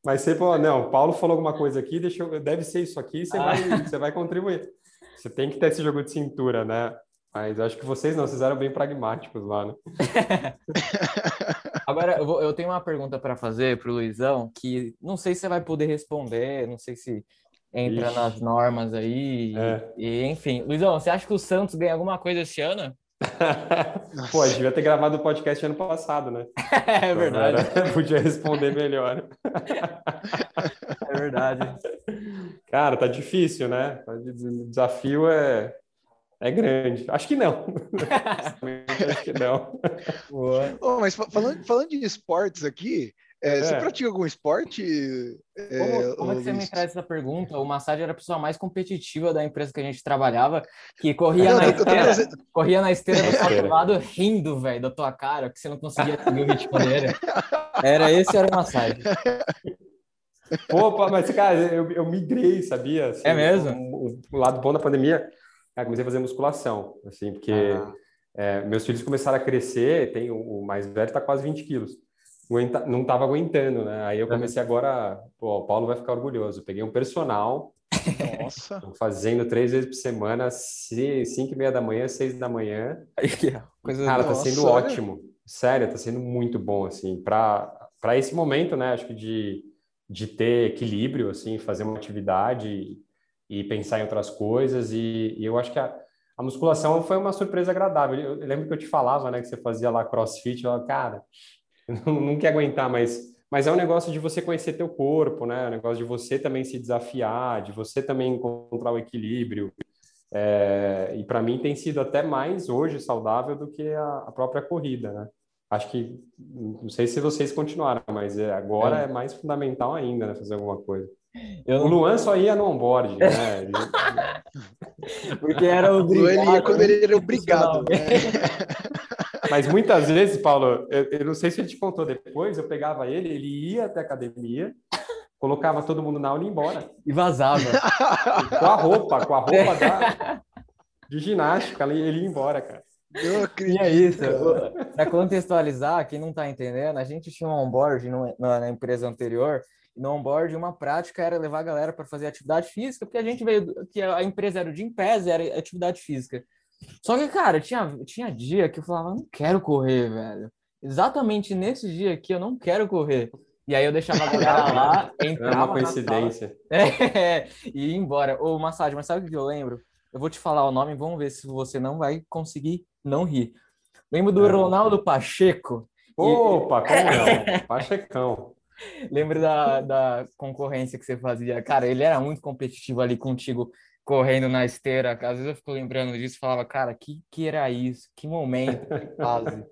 mas você falou, não, Paulo falou alguma coisa aqui, deixa eu, deve ser isso aqui, você, ah. vai, você vai contribuir. Você tem que ter esse jogo de cintura, né? Mas acho que vocês não, vocês eram bem pragmáticos lá, né? [laughs] Agora, eu, vou, eu, tenho uma pergunta para fazer para o Luizão, que não sei se você vai poder responder, não sei se entra Ixi. nas normas aí. É. E, enfim, Luizão, você acha que o Santos ganha alguma coisa esse ano? [laughs] Pô, a gente devia ter gravado o podcast ano passado, né? [laughs] é verdade. Agora, [laughs] podia responder melhor. é verdade. Cara, tá difícil, né? O desafio é, é grande. Acho que não. Acho que não. Oh, mas falando, falando de esportes aqui, é, é. Você pratica algum esporte? É, como, como é que você me traz essa pergunta? O Massad era a pessoa mais competitiva da empresa que a gente trabalhava, que corria, não, na, esteira, corria na esteira do outro lado rindo, velho, da tua cara, que você não conseguia seguir o ritmo dele. Era esse, era o Massad. Opa, mas, cara, eu, eu migrei, sabia? Assim, é mesmo? O, o, lado bom da pandemia, cara, comecei a fazer musculação, assim, porque ah. é, meus filhos começaram a crescer, tem o, o mais velho está quase 20 quilos. Não estava aguentando, né? Aí eu comecei agora, pô, o Paulo vai ficar orgulhoso. Peguei um personal, nossa. fazendo três vezes por semana, cinco e meia da manhã, seis da manhã. Coisa Cara, tá sendo ótimo. Sério, tá sendo muito bom, assim, para esse momento, né? Acho que de, de ter equilíbrio, assim, fazer uma atividade e, e pensar em outras coisas. E, e, eu acho que a, a musculação foi uma surpresa agradável. Eu, eu, lembro que eu te falava, né, que você fazia lá crossfit. Eu falava, cara, [laughs] não, não quer aguentar, mas mas é um negócio de você conhecer teu corpo, né? É um negócio de você também se desafiar, de você também encontrar o equilíbrio. É, e para mim tem sido até mais hoje saudável do que a, a, própria corrida, né? Acho que não sei se vocês continuaram, mas é, agora é. é mais fundamental ainda, né? Fazer alguma coisa. Eu... O Luan só ia no onboard, né? [laughs] [laughs] Porque era obrigado. Ia quando ele era obrigado. Né? Mas muitas vezes, Paulo, eu, eu, não sei se ele te contou depois, eu pegava ele, ele ia até a academia, colocava todo mundo na aula e ia embora. E vazava. com a roupa, com a roupa da, de ginástica, ele ia embora, cara. E é isso. Para contextualizar, quem não está entendendo, a gente tinha um onboard no, na empresa anterior. No onboard, uma prática era levar a galera para fazer atividade física, porque a gente veio, que a empresa era o Gym Pass, era atividade física. Só que, cara, tinha, tinha dia que eu falava, não quero correr, velho. Exatamente nesse dia aqui eu não quero correr. E aí eu deixava a galera [laughs] lá, entrava Era uma coincidência. [laughs] É, e ia embora. Ô, Massagem, mas sabe o que eu lembro? Eu vou te falar o nome, vamos ver se você não vai conseguir não rir. Lembro do é. Ronaldo Pacheco. Opa, e... como não? [laughs] Pachecão. Lembro da, da concorrência que você fazia. Cara, ele era muito competitivo ali contigo correndo na esteira. Às vezes eu fico lembrando disso e falava, cara, que, que era isso? Que momento, que fase.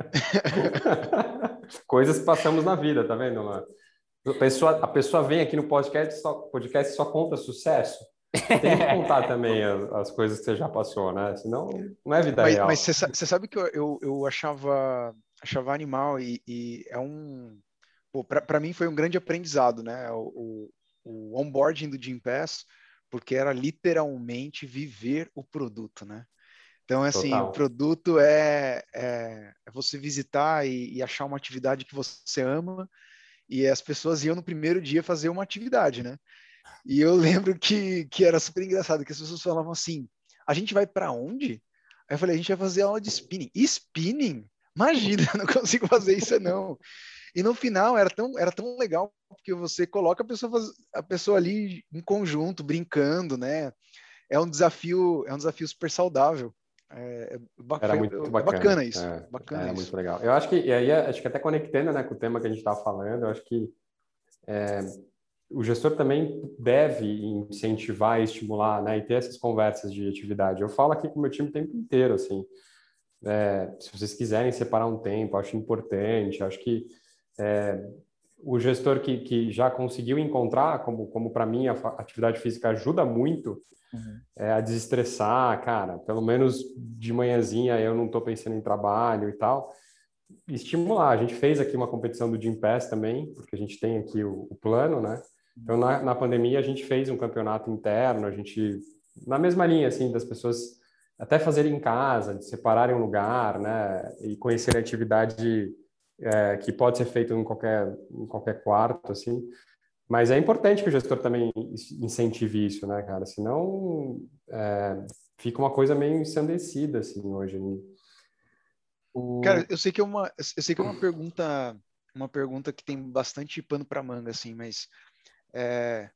[laughs] Coisas que passamos na vida, tá vendo? A pessoa, a pessoa vem aqui no podcast só, podcast só conta sucesso. Tem que contar [laughs] também as, as, coisas que você já passou, né? Senão não é vida mas, real. Mas você sabe que eu, eu, eu, achava, achava animal e, e é um... Para mim foi um grande aprendizado, né? O, o, o onboarding do Gym Pass porque era literalmente viver o produto, né? Então, assim, Total. o produto é, é, é você visitar e, e, achar uma atividade que você ama, e as pessoas iam no primeiro dia fazer uma atividade, né? E eu [laughs] lembro que, que era super engraçado, que as pessoas falavam assim, a gente vai para onde? Aí eu falei, a gente vai fazer aula de spinning. spinning? Imagina, [laughs] não consigo fazer isso não. E no final era tão, era tão legal porque você coloca a pessoa, a pessoa ali em conjunto, brincando, né? É um desafio, é um desafio super saudável. É, é bacana, era muito bacana, é bacana isso. É, bacana era isso. muito legal. Eu acho que, e aí, acho que até conectando né, com o tema que a gente estava falando, eu acho que é, o gestor também deve incentivar e estimular, né, e ter essas conversas de atividade. Eu falo aqui com o meu time o tempo inteiro, assim, é, se vocês quiserem separar um tempo, acho importante, acho que é, o gestor que, que já conseguiu encontrar, como, como para mim a atividade física ajuda muito uhum. é, a desestressar, cara, pelo menos de manhãzinha eu não estou pensando em trabalho e tal, estimular. A gente fez aqui uma competição do Gym Pass também, porque a gente tem aqui o, o plano, né? Então, na, na pandemia, a gente fez um campeonato interno, a gente, na mesma linha, assim, das pessoas até fazerem em casa, de separarem um lugar, né? E conhecer a atividade é, que pode ser feito em qualquer, em qualquer quarto, assim. Mas é importante que o gestor também incentive isso, né, cara? Senão é, fica uma coisa meio ensandecida, assim, hoje. O... Cara, eu sei que é uma, eu sei que é uma pergunta, uma pergunta que tem bastante pano para manga, assim, mas é,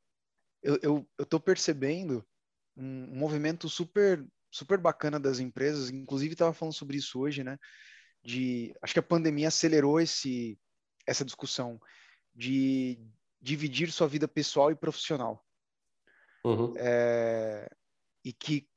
eu, eu, eu tô percebendo um, um movimento super, super bacana das empresas, inclusive estava falando sobre isso hoje, né? De acho que a pandemia acelerou esse essa discussão de dividir sua vida pessoal e profissional uhum. é, e que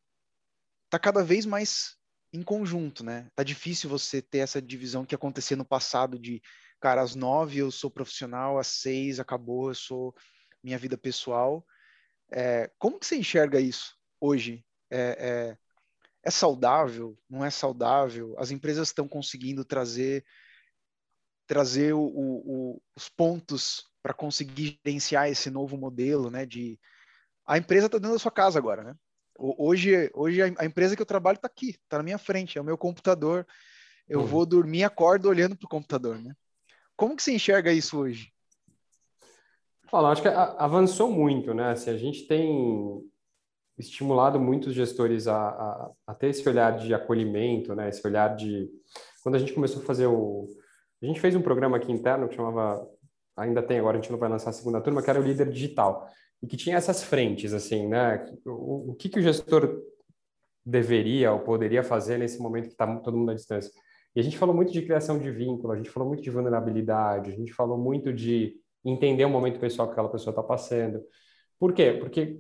tá cada vez mais em conjunto, né? Tá difícil você ter essa divisão que acontecia no passado de cara às nove eu sou profissional, às seis acabou eu sou minha vida pessoal. É, como que você enxerga isso hoje? É, é é saudável? Não é saudável? As empresas estão conseguindo trazer trazer o, o, os pontos para conseguir gerenciar esse novo modelo, né? De a empresa está dentro da sua casa agora, né? Hoje, hoje a empresa que eu trabalho está aqui, está na minha frente, é o meu computador. Eu uhum. vou dormir, acordo olhando para o computador, né? Como que você enxerga isso hoje? Olha, acho que avançou muito, né? Se assim, a gente tem estimulado muitos gestores a, a, a, ter esse olhar de acolhimento, né? Esse olhar de quando a gente começou a fazer o a gente fez um programa aqui interno que chamava ainda tem agora a gente não vai lançar a segunda turma que era o líder digital e que tinha essas frentes assim, né? O, o que que o gestor deveria ou poderia fazer nesse momento que está todo mundo à distância? E a gente falou muito de criação de vínculo, a gente falou muito de vulnerabilidade, a gente falou muito de entender o momento pessoal que aquela pessoa está passando. Por quê? Porque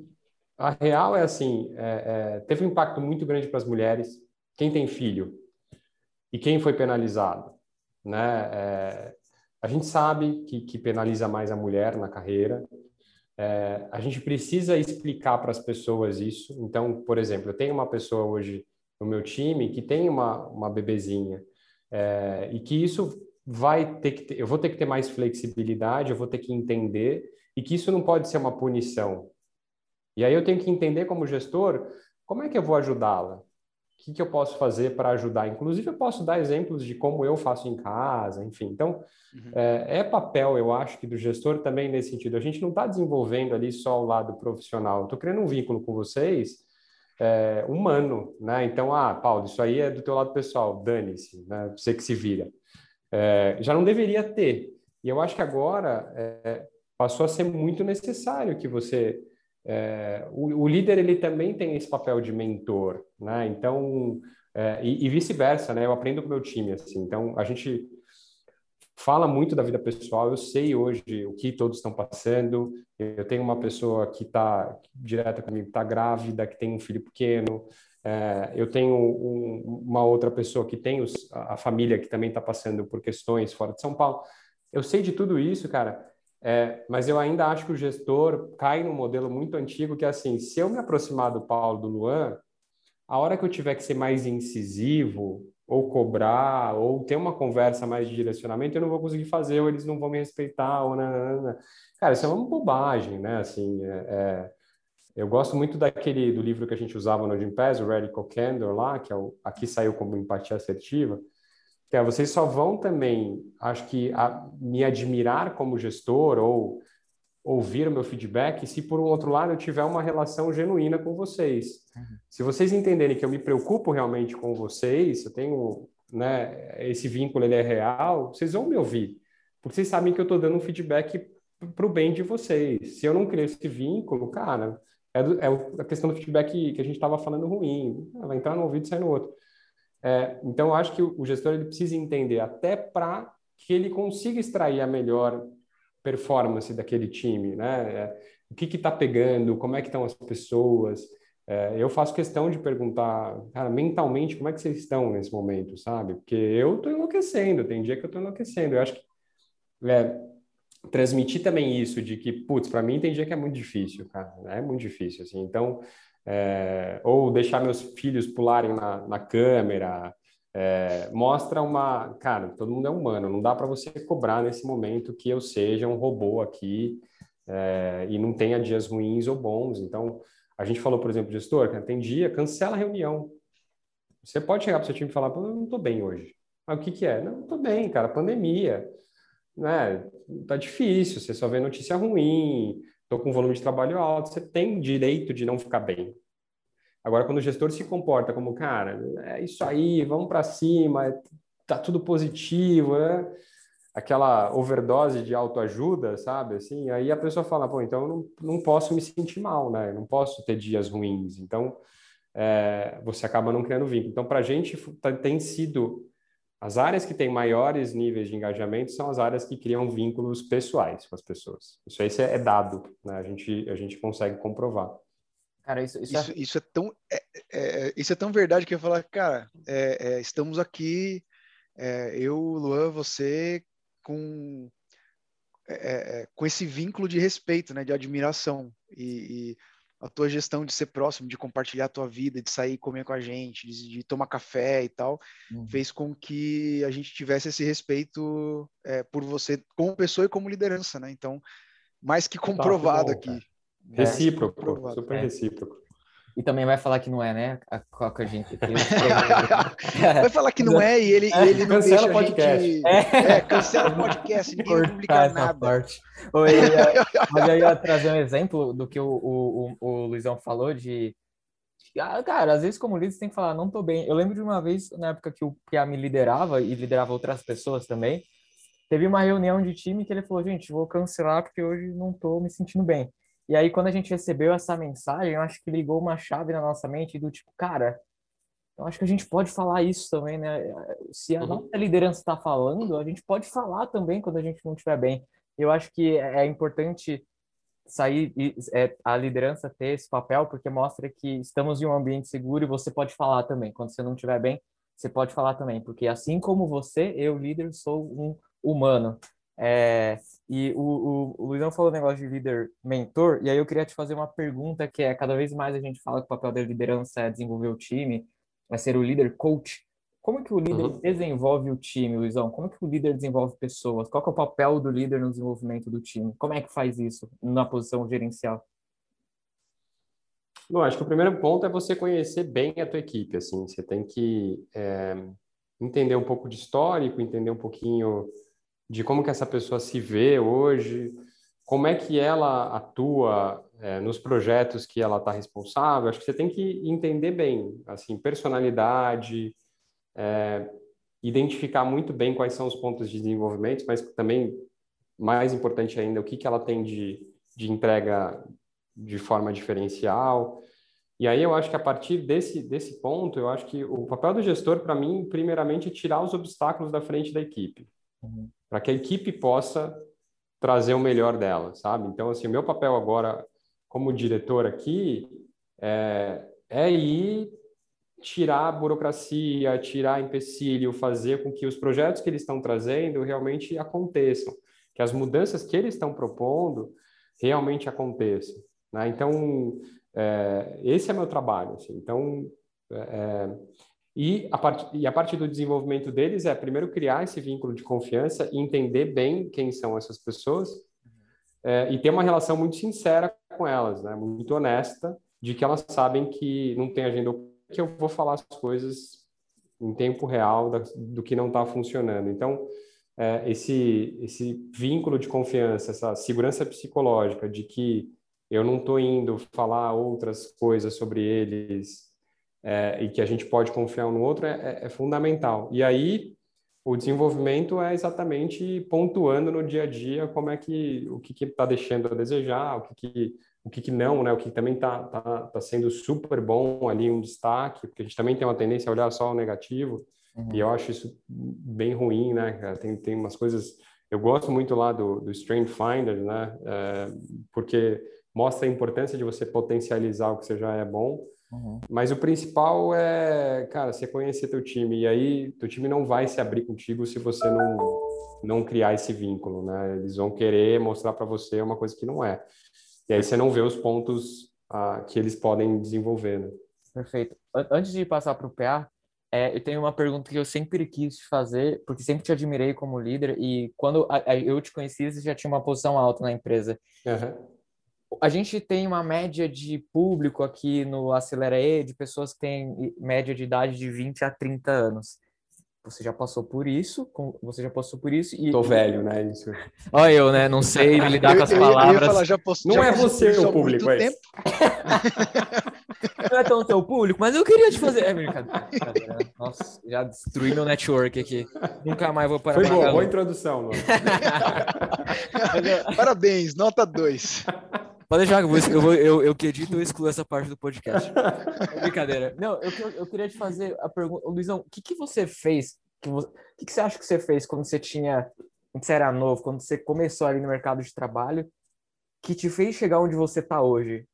a real é assim, é, é, teve um impacto muito grande para as mulheres, quem tem filho e quem foi penalizado, né? É, a gente sabe que, que, penaliza mais a mulher na carreira. É, a gente precisa explicar para as pessoas isso. Então, por exemplo, eu tenho uma pessoa hoje no meu time que tem uma, uma bebezinha é, e que isso vai ter que ter, eu vou ter que ter mais flexibilidade, eu vou ter que entender e que isso não pode ser uma punição. E aí eu tenho que entender como gestor como é que eu vou ajudá-la. O que, que eu posso fazer para ajudar? Inclusive, eu posso dar exemplos de como eu faço em casa, enfim. Então, uhum. é, é, papel, eu acho, que do gestor também nesse sentido. A gente não está desenvolvendo ali só o lado profissional. Estou criando um vínculo com vocês é, humano, né? Então, ah, Paulo, isso aí é do teu lado pessoal, dane-se, né? Você que se vira é, já não deveria ter. E eu acho que agora é, passou a ser muito necessário que você é, o, o, líder ele também tem esse papel de mentor, né? Então é, e, e vice-versa, né? Eu aprendo com meu time assim. Então a gente fala muito da vida pessoal. Eu sei hoje o que todos estão passando. Eu tenho uma pessoa que está direta comigo, está grávida, que tem um filho pequeno. É, eu tenho um, uma outra pessoa que tem os, a família que também está passando por questões fora de São Paulo. Eu sei de tudo isso, cara, é, mas eu ainda acho que o gestor cai num modelo muito antigo que é assim: se eu me aproximar do Paulo, do Luan, a hora que eu tiver que ser mais incisivo, ou cobrar, ou ter uma conversa mais de direcionamento, eu não vou conseguir fazer, ou eles não vão me respeitar, ou nanana. Cara, isso é uma bobagem, né? Assim, é, é eu gosto muito daquele do livro que a gente usava no Gimpass, o Radical Candor lá, que é o, aqui saiu como empatia assertiva, que é vocês só vão também, acho que a, me admirar como gestor ou ouvir o meu feedback se por um outro lado eu tiver uma relação genuína com vocês. Uhum. Se vocês entenderem que eu me preocupo realmente com vocês, eu tenho, né, esse vínculo ele é real, vocês vão me ouvir, porque vocês sabem que eu estou dando um feedback para o bem de vocês. Se eu não criar esse vínculo, cara, é, do, é a questão do feedback que, a gente estava falando ruim. Ah, vai entrar no ouvido e sair no outro. É, então, eu acho que o, gestor ele precisa entender até para que ele consiga extrair a melhor performance daquele time, né? É, o que está pegando, como é que estão as pessoas. É, eu faço questão de perguntar, cara, mentalmente, como é que vocês estão nesse momento, sabe? Porque eu estou enlouquecendo, tem dia que eu estou enlouquecendo. Eu acho que é, transmitir também isso de que, putz, para mim tem dia que é muito difícil, cara, né? é muito difícil, assim, então, é, ou deixar meus filhos pularem na, na câmera, é, mostra uma, cara, todo mundo é humano, não dá para você cobrar nesse momento que eu seja um robô aqui é, e não tenha dias ruins ou bons, então, a gente falou, por exemplo, gestor, cara, tem dia, cancela a reunião, você pode chegar para o seu time e falar, eu não estou bem hoje, mas o que que é? Não, estou bem, cara, pandemia, né, tá difícil, você só vê notícia ruim, estou com volume de trabalho alto, você tem direito de não ficar bem. Agora, quando o gestor se comporta como, cara, é isso aí, vamos para cima, tá tudo positivo, né? aquela overdose de autoajuda, sabe? Assim, aí a pessoa fala, pô, então eu não, não posso me sentir mal, né? Eu não posso ter dias ruins. Então, é, você acaba não criando vínculo. Então, para a gente tá, tem sido as áreas que têm maiores níveis de engajamento são as áreas que criam vínculos pessoais com as pessoas. Isso aí é dado, né? A gente, a gente consegue comprovar. Cara, isso, isso, é isso, é... isso é... tão é, é, isso é tão verdade que eu ia falar, cara, é, é, estamos aqui, eu, Luan, você, com com esse vínculo de respeito, né, de admiração e, e a tua gestão de ser próximo, de compartilhar a tua vida, de sair comer com a gente, de, de tomar café e tal, uhum. fez com que a gente tivesse esse respeito é, por você como pessoa e como liderança, né? Então, mais que comprovado bom, aqui. Recíproco, é, comprovado. super é. recíproco. E também vai falar que não é, né? A Coca, gente. [laughs] vai falar que não é e ele, é, ele não cancela deixa o podcast. Gente... É. é. cancela o podcast, ninguém vai publicar nada. Parte. Eu ia, mas eu ia trazer um exemplo do que o, o, o, o Luizão falou de ah, cara, às vezes como líder você tem que falar, não tô bem. Eu lembro de uma vez, na época que o Pia me liderava e liderava outras pessoas também, teve uma reunião de time que ele falou, gente, vou cancelar porque hoje não tô me sentindo bem. E aí, quando a gente recebeu essa mensagem, eu acho que ligou uma chave na nossa mente do tipo, cara, eu acho que a gente pode falar isso também, né? Se a uhum. nossa liderança está falando, a gente pode falar também quando a gente não estiver bem. Eu acho que é importante sair é, a liderança ter esse papel porque mostra que estamos em um ambiente seguro e você pode falar também. Quando você não estiver bem, você pode falar também, porque assim como você, eu líder sou um humano. É, e o, o, o Luizão falou negócio de líder mentor, e aí eu queria te fazer uma pergunta que é, cada vez mais a gente fala que o papel da liderança é desenvolver o time, vai ser o líder coach. Como que o líder uhum. desenvolve o time, Luizão? Como que o líder desenvolve pessoas? Qual é o papel do líder no desenvolvimento do time? Como é que faz isso na posição gerencial? Não, acho que o primeiro ponto é você conhecer bem a tua equipe, assim, você tem que é, entender um pouco de histórico, entender um pouquinho de como que essa pessoa se vê hoje, como é que ela atua é, nos projetos que ela está responsável. Acho que você tem que entender bem, assim, personalidade, é, identificar muito bem quais são os pontos de desenvolvimento, mas também, mais importante ainda, o que, que ela tem de, de entrega de forma diferencial. E aí eu acho que a partir desse, desse ponto, eu acho que o papel do gestor, para mim, primeiramente, é tirar os obstáculos da frente da equipe. Para que a equipe possa trazer o melhor dela, sabe? Então, assim, o meu papel agora como diretor aqui é, é ir tirar a burocracia, tirar empecilho, fazer com que os projetos que eles estão trazendo realmente aconteçam, que as mudanças que eles estão propondo realmente aconteçam. Né? Então, é, esse é meu trabalho. Assim. Então, é, e a, part, e a parte do desenvolvimento deles é, primeiro, criar esse vínculo de confiança e entender bem quem são essas pessoas é, e ter uma relação muito sincera com elas, né? muito honesta, de que elas sabem que não tem agenda, que eu vou falar as coisas em tempo real da, do que não está funcionando. Então, é, esse, esse vínculo de confiança, essa segurança psicológica de que eu não estou indo falar outras coisas sobre eles é, e que a gente pode confiar um no outro é, é, é fundamental. E aí o desenvolvimento é exatamente pontuando no dia a dia como é que o que está deixando a desejar, o que, que o que, que, não, né? O que também está tá, tá sendo super bom ali um destaque, porque a gente também tem uma tendência a olhar só o negativo uhum. e eu acho isso bem ruim, né? Tem tem umas coisas eu gosto muito lá do, do Strength Finder, né? É, porque mostra a importância de você potencializar o que você já é bom Uhum. Mas o principal é, cara, você conhecer teu time. E aí, teu time não vai se abrir contigo se você não, não criar esse vínculo, né? Eles vão querer mostrar para você uma coisa que não é. E aí você não vê os pontos ah, que eles podem desenvolver, né? Perfeito. Antes de passar para o PA, é, eu tenho uma pergunta que eu sempre quis fazer, porque sempre te admirei como líder e quando eu te conheci, você já tinha uma posição alta na empresa. Uhum a gente tem uma média de público aqui no Acelera E de pessoas que têm média de idade de 20 a 30 anos. Você já passou por isso, você já passou por isso e... Tô velho, né? Isso. [laughs] Olha eu, né? Não sei [laughs] lidar com as palavras. Falar, já posso, não já é você o público, é tempo. Não é tão teu público, mas eu queria te fazer... É brincadeira. [laughs] Nossa, já destruí meu network aqui. Nunca mais vou parar. Foi boa, boa introdução, mano. Parabéns, nota 2. Pode deixar, eu, vou, eu, eu que edito, eu excluo essa parte do podcast. É brincadeira. Não, eu, eu queria te fazer a pergunta. Luizão, o que, que você fez? Que você, o que, que você acha que você fez quando você tinha. Quando você era novo, quando você começou ali no mercado de trabalho, que te fez chegar onde você está hoje?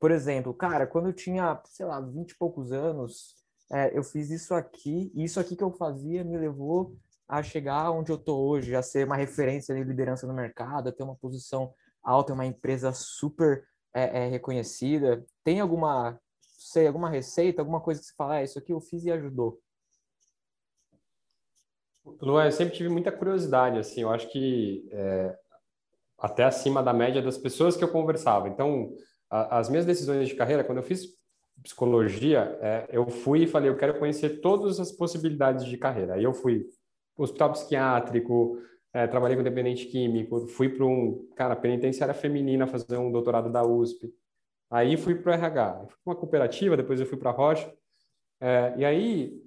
Por exemplo, cara, quando eu tinha, sei lá, 20 e poucos anos, é, eu fiz isso aqui, e isso aqui que eu fazia me levou a chegar onde eu tô hoje, a ser uma referência de liderança no mercado, a ter uma posição Alta é uma empresa super é, é reconhecida? Tem alguma, sei, alguma receita, alguma coisa que você fala, ah, isso aqui eu fiz e ajudou? Luan, eu sempre tive muita curiosidade, assim, eu acho que é, até acima da média das pessoas que eu conversava. Então, a, as minhas decisões de carreira, quando eu fiz psicologia, é, eu fui e falei, eu quero conhecer todas as possibilidades de carreira. Aí eu fui hospital psiquiátrico, é, trabalhei com dependente químico, fui para um, cara, penitenciária feminina fazer um doutorado da USP. Aí fui para o RH, fui para uma cooperativa, depois eu fui para a Rocha. É, e aí,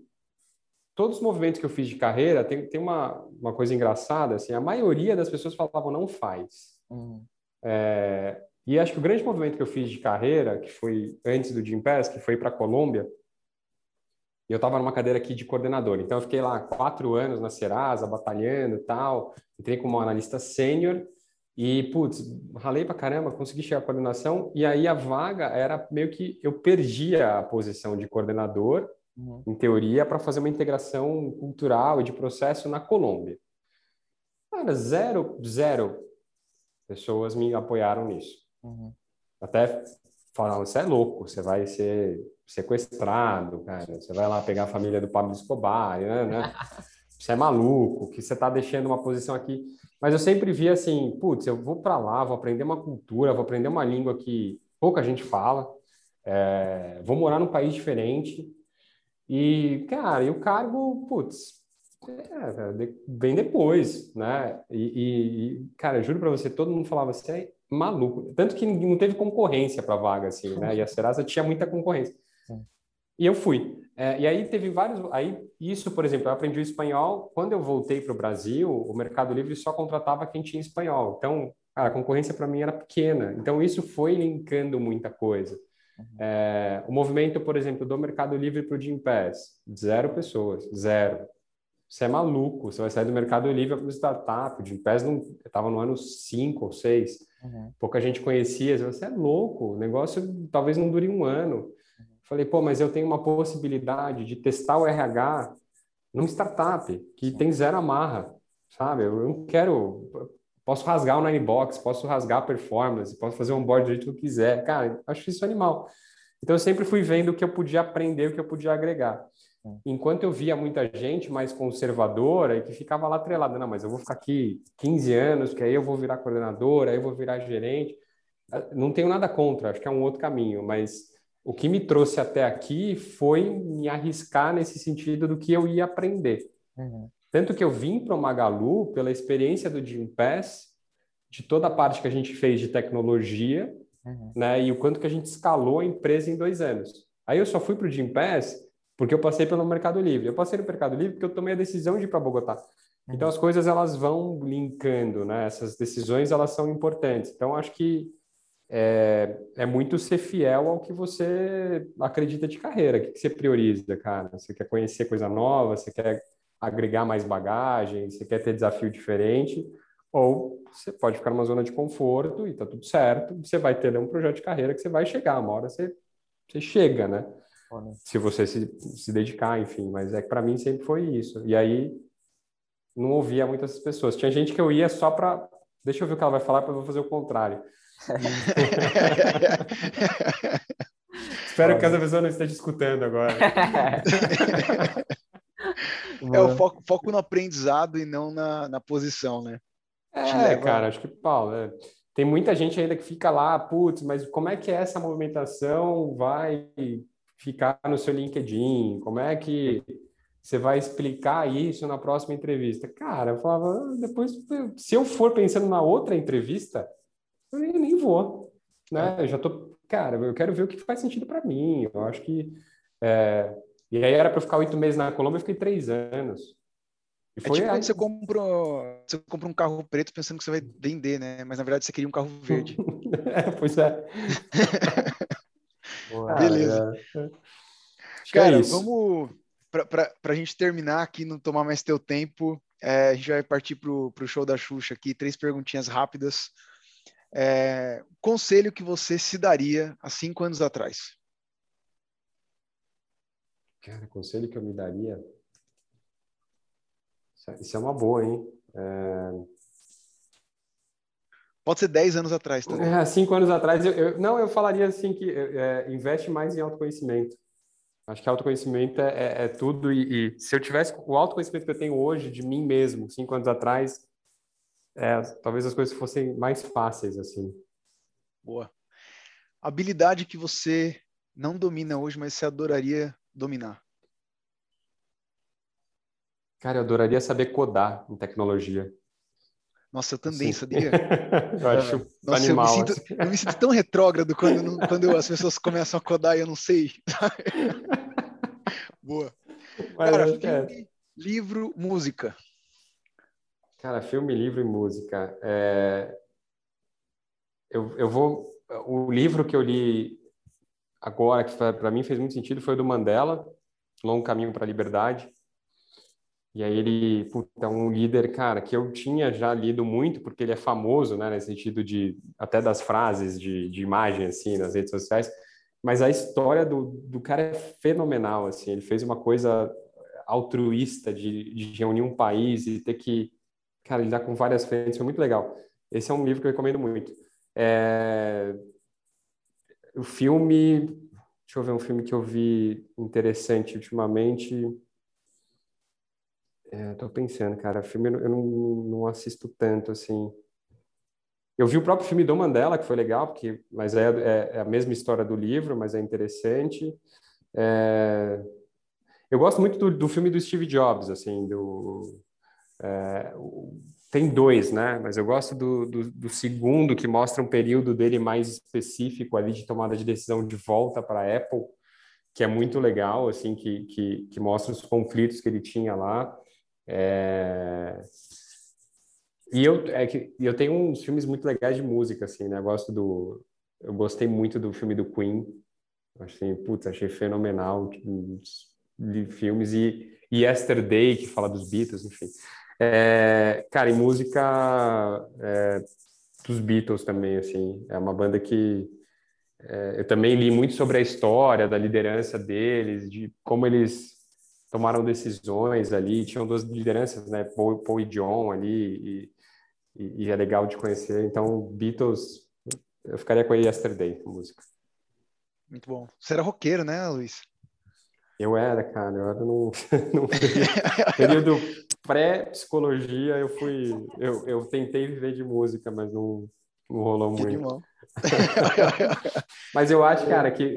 todos os movimentos que eu fiz de carreira, tem, tem uma, uma coisa engraçada, assim, a maioria das pessoas falavam não faz. Uhum. É, e acho que o grande movimento que eu fiz de carreira, que foi antes do Jim Pass, que foi para a Colômbia, e eu estava numa cadeira aqui de coordenador. Então, eu fiquei lá quatro anos na Serasa, batalhando e tal. Entrei como analista sênior e, putz, ralei pra caramba, consegui chegar à coordenação. E aí a vaga era meio que eu perdia a posição de coordenador, uhum. em teoria, para fazer uma integração cultural e de processo na Colômbia. Cara, zero, zero pessoas me apoiaram nisso. Uhum. Até falaram, você é louco, você vai ser sequestrado, cara. Você vai lá pegar a família do Pablo Escobar, né? né? [laughs] Você é maluco, que você está deixando uma posição aqui. Mas eu sempre vi assim, putz, eu vou para lá, vou aprender uma cultura, vou aprender uma língua que pouca gente fala, é, vou morar num país diferente. E, cara, e o cargo, putz, é, vem depois, né? E, e cara, juro para você, todo mundo falava, você é maluco. Tanto que não teve concorrência para vaga, assim, né? E a Serasa tinha muita concorrência. E eu fui. É, e aí teve vários. Aí isso, por exemplo, eu aprendi o espanhol. Quando eu voltei para o Brasil, o Mercado Livre só contratava quem tinha espanhol. Então, a concorrência para mim era pequena. Então, isso foi linkando muita coisa. Uhum. É, o movimento, por exemplo, do Mercado Livre para o Jim Pass, zero pessoas, zero. Você é maluco, você vai sair do Mercado Livre para uma startup. O Jim Pass estava no ano 5 ou 6. Uhum. Pouca gente conhecia. Você é louco, o negócio talvez não dure um ano. Falei, pô, mas eu tenho uma possibilidade de testar o RH numa startup que tem zero amarra, sabe? Eu não quero. Posso rasgar o Ninebox, posso rasgar a performance, posso fazer um board do jeito que eu quiser. Cara, acho isso animal. Então, eu sempre fui vendo o que eu podia aprender, o que eu podia agregar. Enquanto eu via muita gente mais conservadora e que ficava lá atrelada, não, mas eu vou ficar aqui 15 anos, que aí eu vou virar coordenadora, aí eu vou virar gerente. Não tenho nada contra, acho que é um outro caminho, mas o que me trouxe até aqui foi me arriscar nesse sentido do que eu ia aprender. Uhum. Tanto que eu vim para o Magalu pela experiência do Jim Pass, de toda a parte que a gente fez de tecnologia, uhum. né, e o quanto que a gente escalou a empresa em dois anos. Aí eu só fui para o Jim Pass porque eu passei pelo Mercado Livre. Eu passei no Mercado Livre porque eu tomei a decisão de ir para Bogotá. Uhum. Então as coisas elas vão linkando, né? Essas decisões elas são importantes. Então acho que é, é muito ser fiel ao que você acredita de carreira. O que, que você prioriza, cara? Você quer conhecer coisa nova? Você quer agregar mais bagagem? Você quer ter desafio diferente? Ou você pode ficar numa zona de conforto e tá tudo certo. Você vai ter um projeto de carreira que você vai chegar. Uma hora você, você chega, né? Se você se, se dedicar, enfim. Mas é que para mim sempre foi isso. E aí não ouvia muitas pessoas. Tinha gente que eu ia só para. Deixa eu ver o que ela vai falar para eu fazer o contrário. [laughs] Espero que essa pessoa não esteja escutando agora. [laughs] é o foco, foco, no aprendizado e não na, na posição, né? É, cara, acho que, Paulo, é, tem muita gente ainda que fica lá, putz, mas como é que essa movimentação vai ficar no seu LinkedIn? Como é que você vai explicar isso na próxima entrevista? Cara, eu falava, ah, depois, se eu for pensando na outra entrevista, eu nem, vou, né? É. Eu já tô, cara, eu quero ver o que faz sentido para mim. Eu acho que é... e aí era para ficar oito meses na Colômbia, eu fiquei três anos. E foi é tipo quando você compra, você compra um carro preto pensando que você vai vender, né? Mas na verdade você queria um carro verde. [laughs] é, pois é. [laughs] Beleza. É. Cara, é vamos para a gente terminar aqui, não tomar mais teu tempo. É, a gente vai partir para o show da Xuxa aqui, três perguntinhas rápidas. É, conselho que você se daria há cinco anos atrás? Cara, conselho que eu me daria. Isso é uma boa, hein? É... Pode ser 10 anos atrás também. É, cinco anos atrás, eu, eu, não, eu falaria assim que é, investe mais em autoconhecimento. Acho que autoconhecimento é, é, é tudo e, e, se eu tivesse o autoconhecimento que eu tenho hoje de mim mesmo, cinco anos atrás, é, talvez as coisas fossem mais fáceis assim. Boa. Habilidade que você não domina hoje, mas você adoraria dominar? Cara, eu adoraria saber codar em tecnologia. Nossa, eu também, Sim. sabia? [laughs] eu acho Nossa, animal. Eu me, sinto, eu me sinto tão retrógrado quando, quando as pessoas começam a codar e eu não sei. [laughs] Boa. Mas, Cara, filme, é. livro, música. Cara, filme, livro e música. É... Eu, eu vou. O livro que eu li agora, que para mim fez muito sentido, foi o do Mandela, Longo Caminho para a Liberdade. E aí ele, puta, é um líder, cara, que eu tinha já lido muito, porque ele é famoso, né, nesse sentido de, até das frases de, de imagem, assim, nas redes sociais, mas a história do, do cara é fenomenal, assim, ele fez uma coisa altruísta de, de reunir um país e ter que, cara, lidar com várias frentes, foi muito legal. Esse é um livro que eu recomendo muito. É... O filme, deixa eu ver um filme que eu vi interessante ultimamente, é, tô pensando, cara, filme eu não, não assisto tanto, assim. Eu vi o próprio filme do Mandela, que foi legal, porque, mas é, é, é a mesma história do livro, mas é interessante. É, eu gosto muito do, do, filme do Steve Jobs, assim, do... É, tem dois, né? Mas eu gosto do, do, do, segundo, que mostra um período dele mais específico ali de tomada de decisão de volta para a Apple, que é muito legal, assim, que, que, que mostra os conflitos que ele tinha lá. É... E eu, é que, eu tenho uns filmes muito legais de música, assim, né? Eu gosto do... Eu gostei muito do filme do Queen. Achei, putz, achei fenomenal de filmes. E, e Yesterday, que fala dos Beatles, enfim. É, cara, e música é, dos Beatles também, assim. É uma banda que é, eu também li muito sobre a história da liderança deles, de como eles tomaram decisões ali, tinham duas lideranças, né, Paul, Paul e John ali, e, e, e, é legal de conhecer. Então, Beatles, eu ficaria com a Yesterday, música. Muito bom. Você era roqueiro, né, Luiz? Eu era, cara, eu era no, [laughs] no período pré-psicologia, eu fui, eu, eu tentei viver de música, mas não, não rolou que muito. [laughs] mas eu acho, cara, que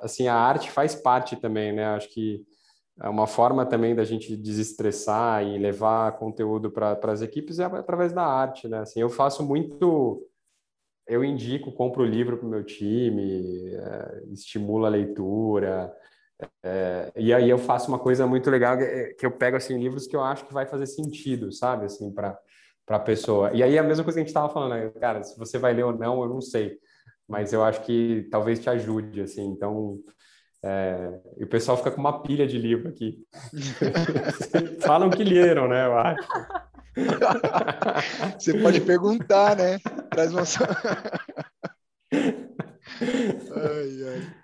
assim, a arte faz parte também, né? Acho que é uma forma também da gente desestressar e levar conteúdo para as equipes é através da arte, né? Assim, eu faço muito, eu indico, compro livro para o meu time, é, estimulo a leitura, é, e aí eu faço uma coisa muito legal que, eu pego assim livros que eu acho que vai fazer sentido, sabe, assim para para a pessoa. E aí a mesma coisa que a gente estava falando, né? cara, se você vai ler ou não, eu não sei, mas eu acho que talvez te ajude, assim. Então é, e o pessoal fica com uma pilha de livro aqui. [laughs] Falam que leram, né? Eu acho. Você pode perguntar, né? Traz uma. [laughs] [laughs] ai, ai.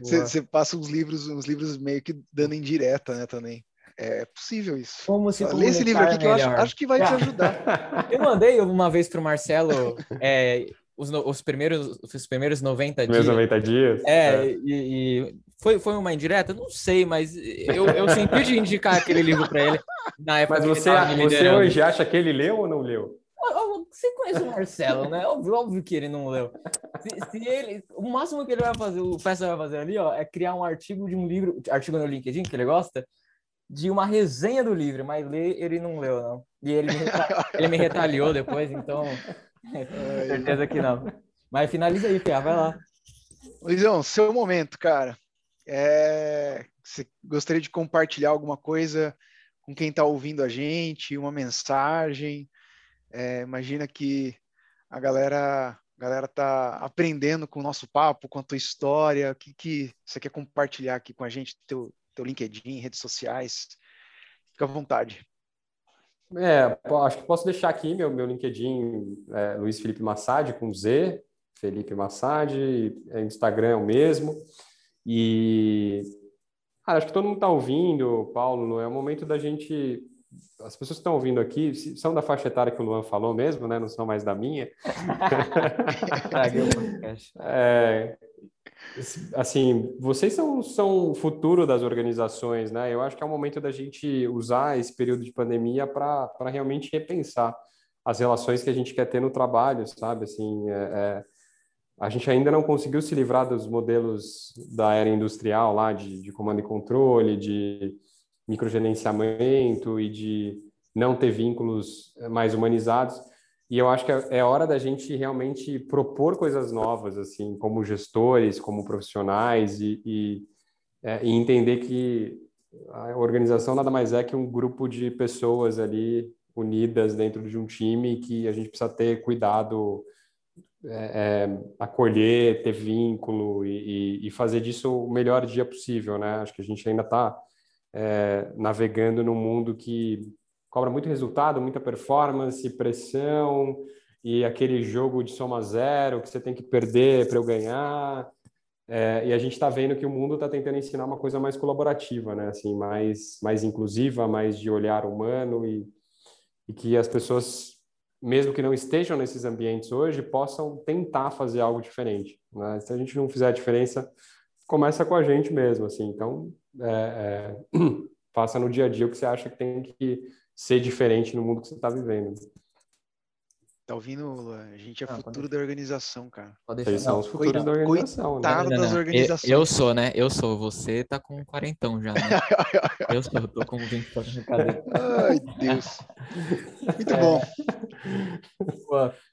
Você, passa uns livros, uns livros meio que dando indireta, né, também. É possível isso. Como se Lê esse livro aqui que eu acho, acho, que vai te ajudar. [laughs] Eu mandei uma vez para o Marcelo é, os, os, primeiros, os primeiros 90 dias. 90 dias? É, é. E, e, foi, foi uma indireta? Não sei, mas eu, eu senti de indicar aquele livro para ele na época Mas você, você hoje acha que ele leu ou não leu? Você conhece o Marcelo, né? Óbvio, óbvio que ele não leu. Se, se, ele, o máximo que ele vai fazer, o Festa vai fazer ali, ó, é criar um artigo de um livro, artigo no LinkedIn, que ele gosta, de uma resenha do livro, mas ler ele não leu, não. E ele me, ele me retaliou depois, então [laughs] certeza que não. Mas finaliza aí, Pia, vai lá. Luizão, seu momento, cara. É... Você gostaria de compartilhar alguma coisa com quem está ouvindo a gente, uma mensagem? É, imagina que a galera, a galera tá aprendendo com o nosso papo, com a tua história. O que, que você quer compartilhar aqui com a gente? Teu, teu LinkedIn, redes sociais? Fica à vontade. É, acho que posso deixar aqui meu, meu LinkedIn, é, Luiz Felipe Massad, com Z, Felipe Massad, é, Instagram é o mesmo. E cara, acho que todo mundo está ouvindo, Paulo, é o momento da gente as pessoas que estão ouvindo aqui são da faixa etária que o Luan falou mesmo, né? Não são mais da minha. [laughs] é, assim, vocês são, são o futuro das organizações, né? Eu acho que é o momento da gente usar esse período de pandemia para realmente repensar as relações que a gente quer ter no trabalho, sabe? Assim, é, é, a gente ainda não conseguiu se livrar dos modelos da era industrial lá de, de comando e controle, de microgerenciamento e de não ter vínculos mais humanizados. E eu acho que é, é hora da gente realmente propor coisas novas, assim, como gestores, como profissionais, e, e, é, e entender que a organização nada mais é que um grupo de pessoas ali unidas dentro de um time que a gente precisa ter cuidado, é, é, acolher, ter vínculo e, e, fazer disso o melhor dia possível, né? Acho que a gente ainda está é, navegando num mundo que cobra muito resultado, muita performance, pressão e aquele jogo de soma zero que você tem que perder para eu ganhar. É, e a gente está vendo que o mundo está tentando ensinar uma coisa mais colaborativa, né? Assim, mais mais inclusiva, mais de olhar humano e e que as pessoas, mesmo que não estejam nesses ambientes hoje, possam tentar fazer algo diferente. Né? Se a gente não fizer a diferença, começa com a gente mesmo, assim. Então, é, é, [clears throat] faça no dia a dia o que você acha que tem que ser diferente no mundo que você está vivendo. Tá ouvindo, Lula? A gente é ah, futuro da organização, cara. Vocês são os futuros da organização, né? Das organizações. Eu, eu, sou, né? Eu sou. Você tá com quarentão já, né? [laughs] eu sou, eu tô com 20 anos de cadeira. Ai, Deus. Muito é. bom.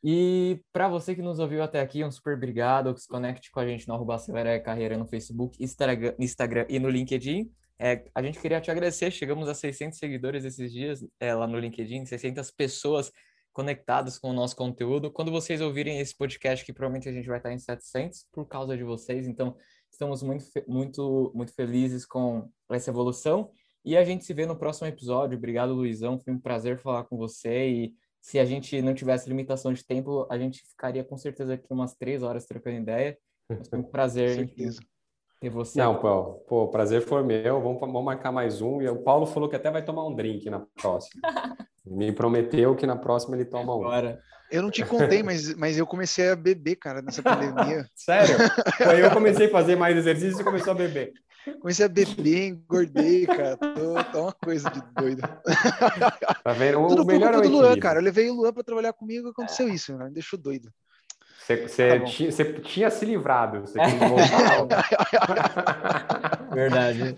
E para você que nos ouviu até aqui, um super obrigado. Que se conecte com a gente no arroba Acelera Carreira no Facebook, Instagram, Instagram e no LinkedIn. É, a gente queria te agradecer. Chegamos a 600 seguidores esses dias é, lá no LinkedIn, 600 pessoas conectados com o nosso conteúdo. Quando vocês ouvirem esse podcast, que provavelmente a gente vai estar em 700 por causa de vocês, então estamos muito, muito, muito felizes com essa evolução. E a gente se vê no próximo episódio. Obrigado, Luizão. Foi um prazer falar com você. E se a gente não tivesse limitação de tempo, a gente ficaria com certeza aqui umas três horas trocando ideia. foi um [laughs] prazer ter você. Não, Paulo, pô, prazer foi meu. Vamos, vamos marcar mais um. E o Paulo falou que até vai tomar um drink na próxima. [laughs] Me prometeu que na próxima ele toma um. Agora. Eu não te contei, mas, mas eu comecei a beber, cara, nessa pandemia. [laughs] Sério? Aí eu comecei a fazer mais exercício e começou a beber. Comecei a beber, engordei, cara. Tô, tô uma coisa de doido. [laughs] Tá vendo? O Tudo melhor é do Luan, cara. Eu levei o Luan para trabalhar comigo e aconteceu isso, né? Me deixou doido. Você, tá tinha, você tinha se livrado. Você [laughs] Verdade.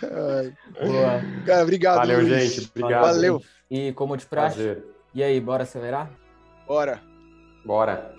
Boa. Cara, obrigado. Valeu, Luiz. gente. Obrigado. Valeu. E como de praxe. Prazer. E aí, bora acelerar? Bora. Bora.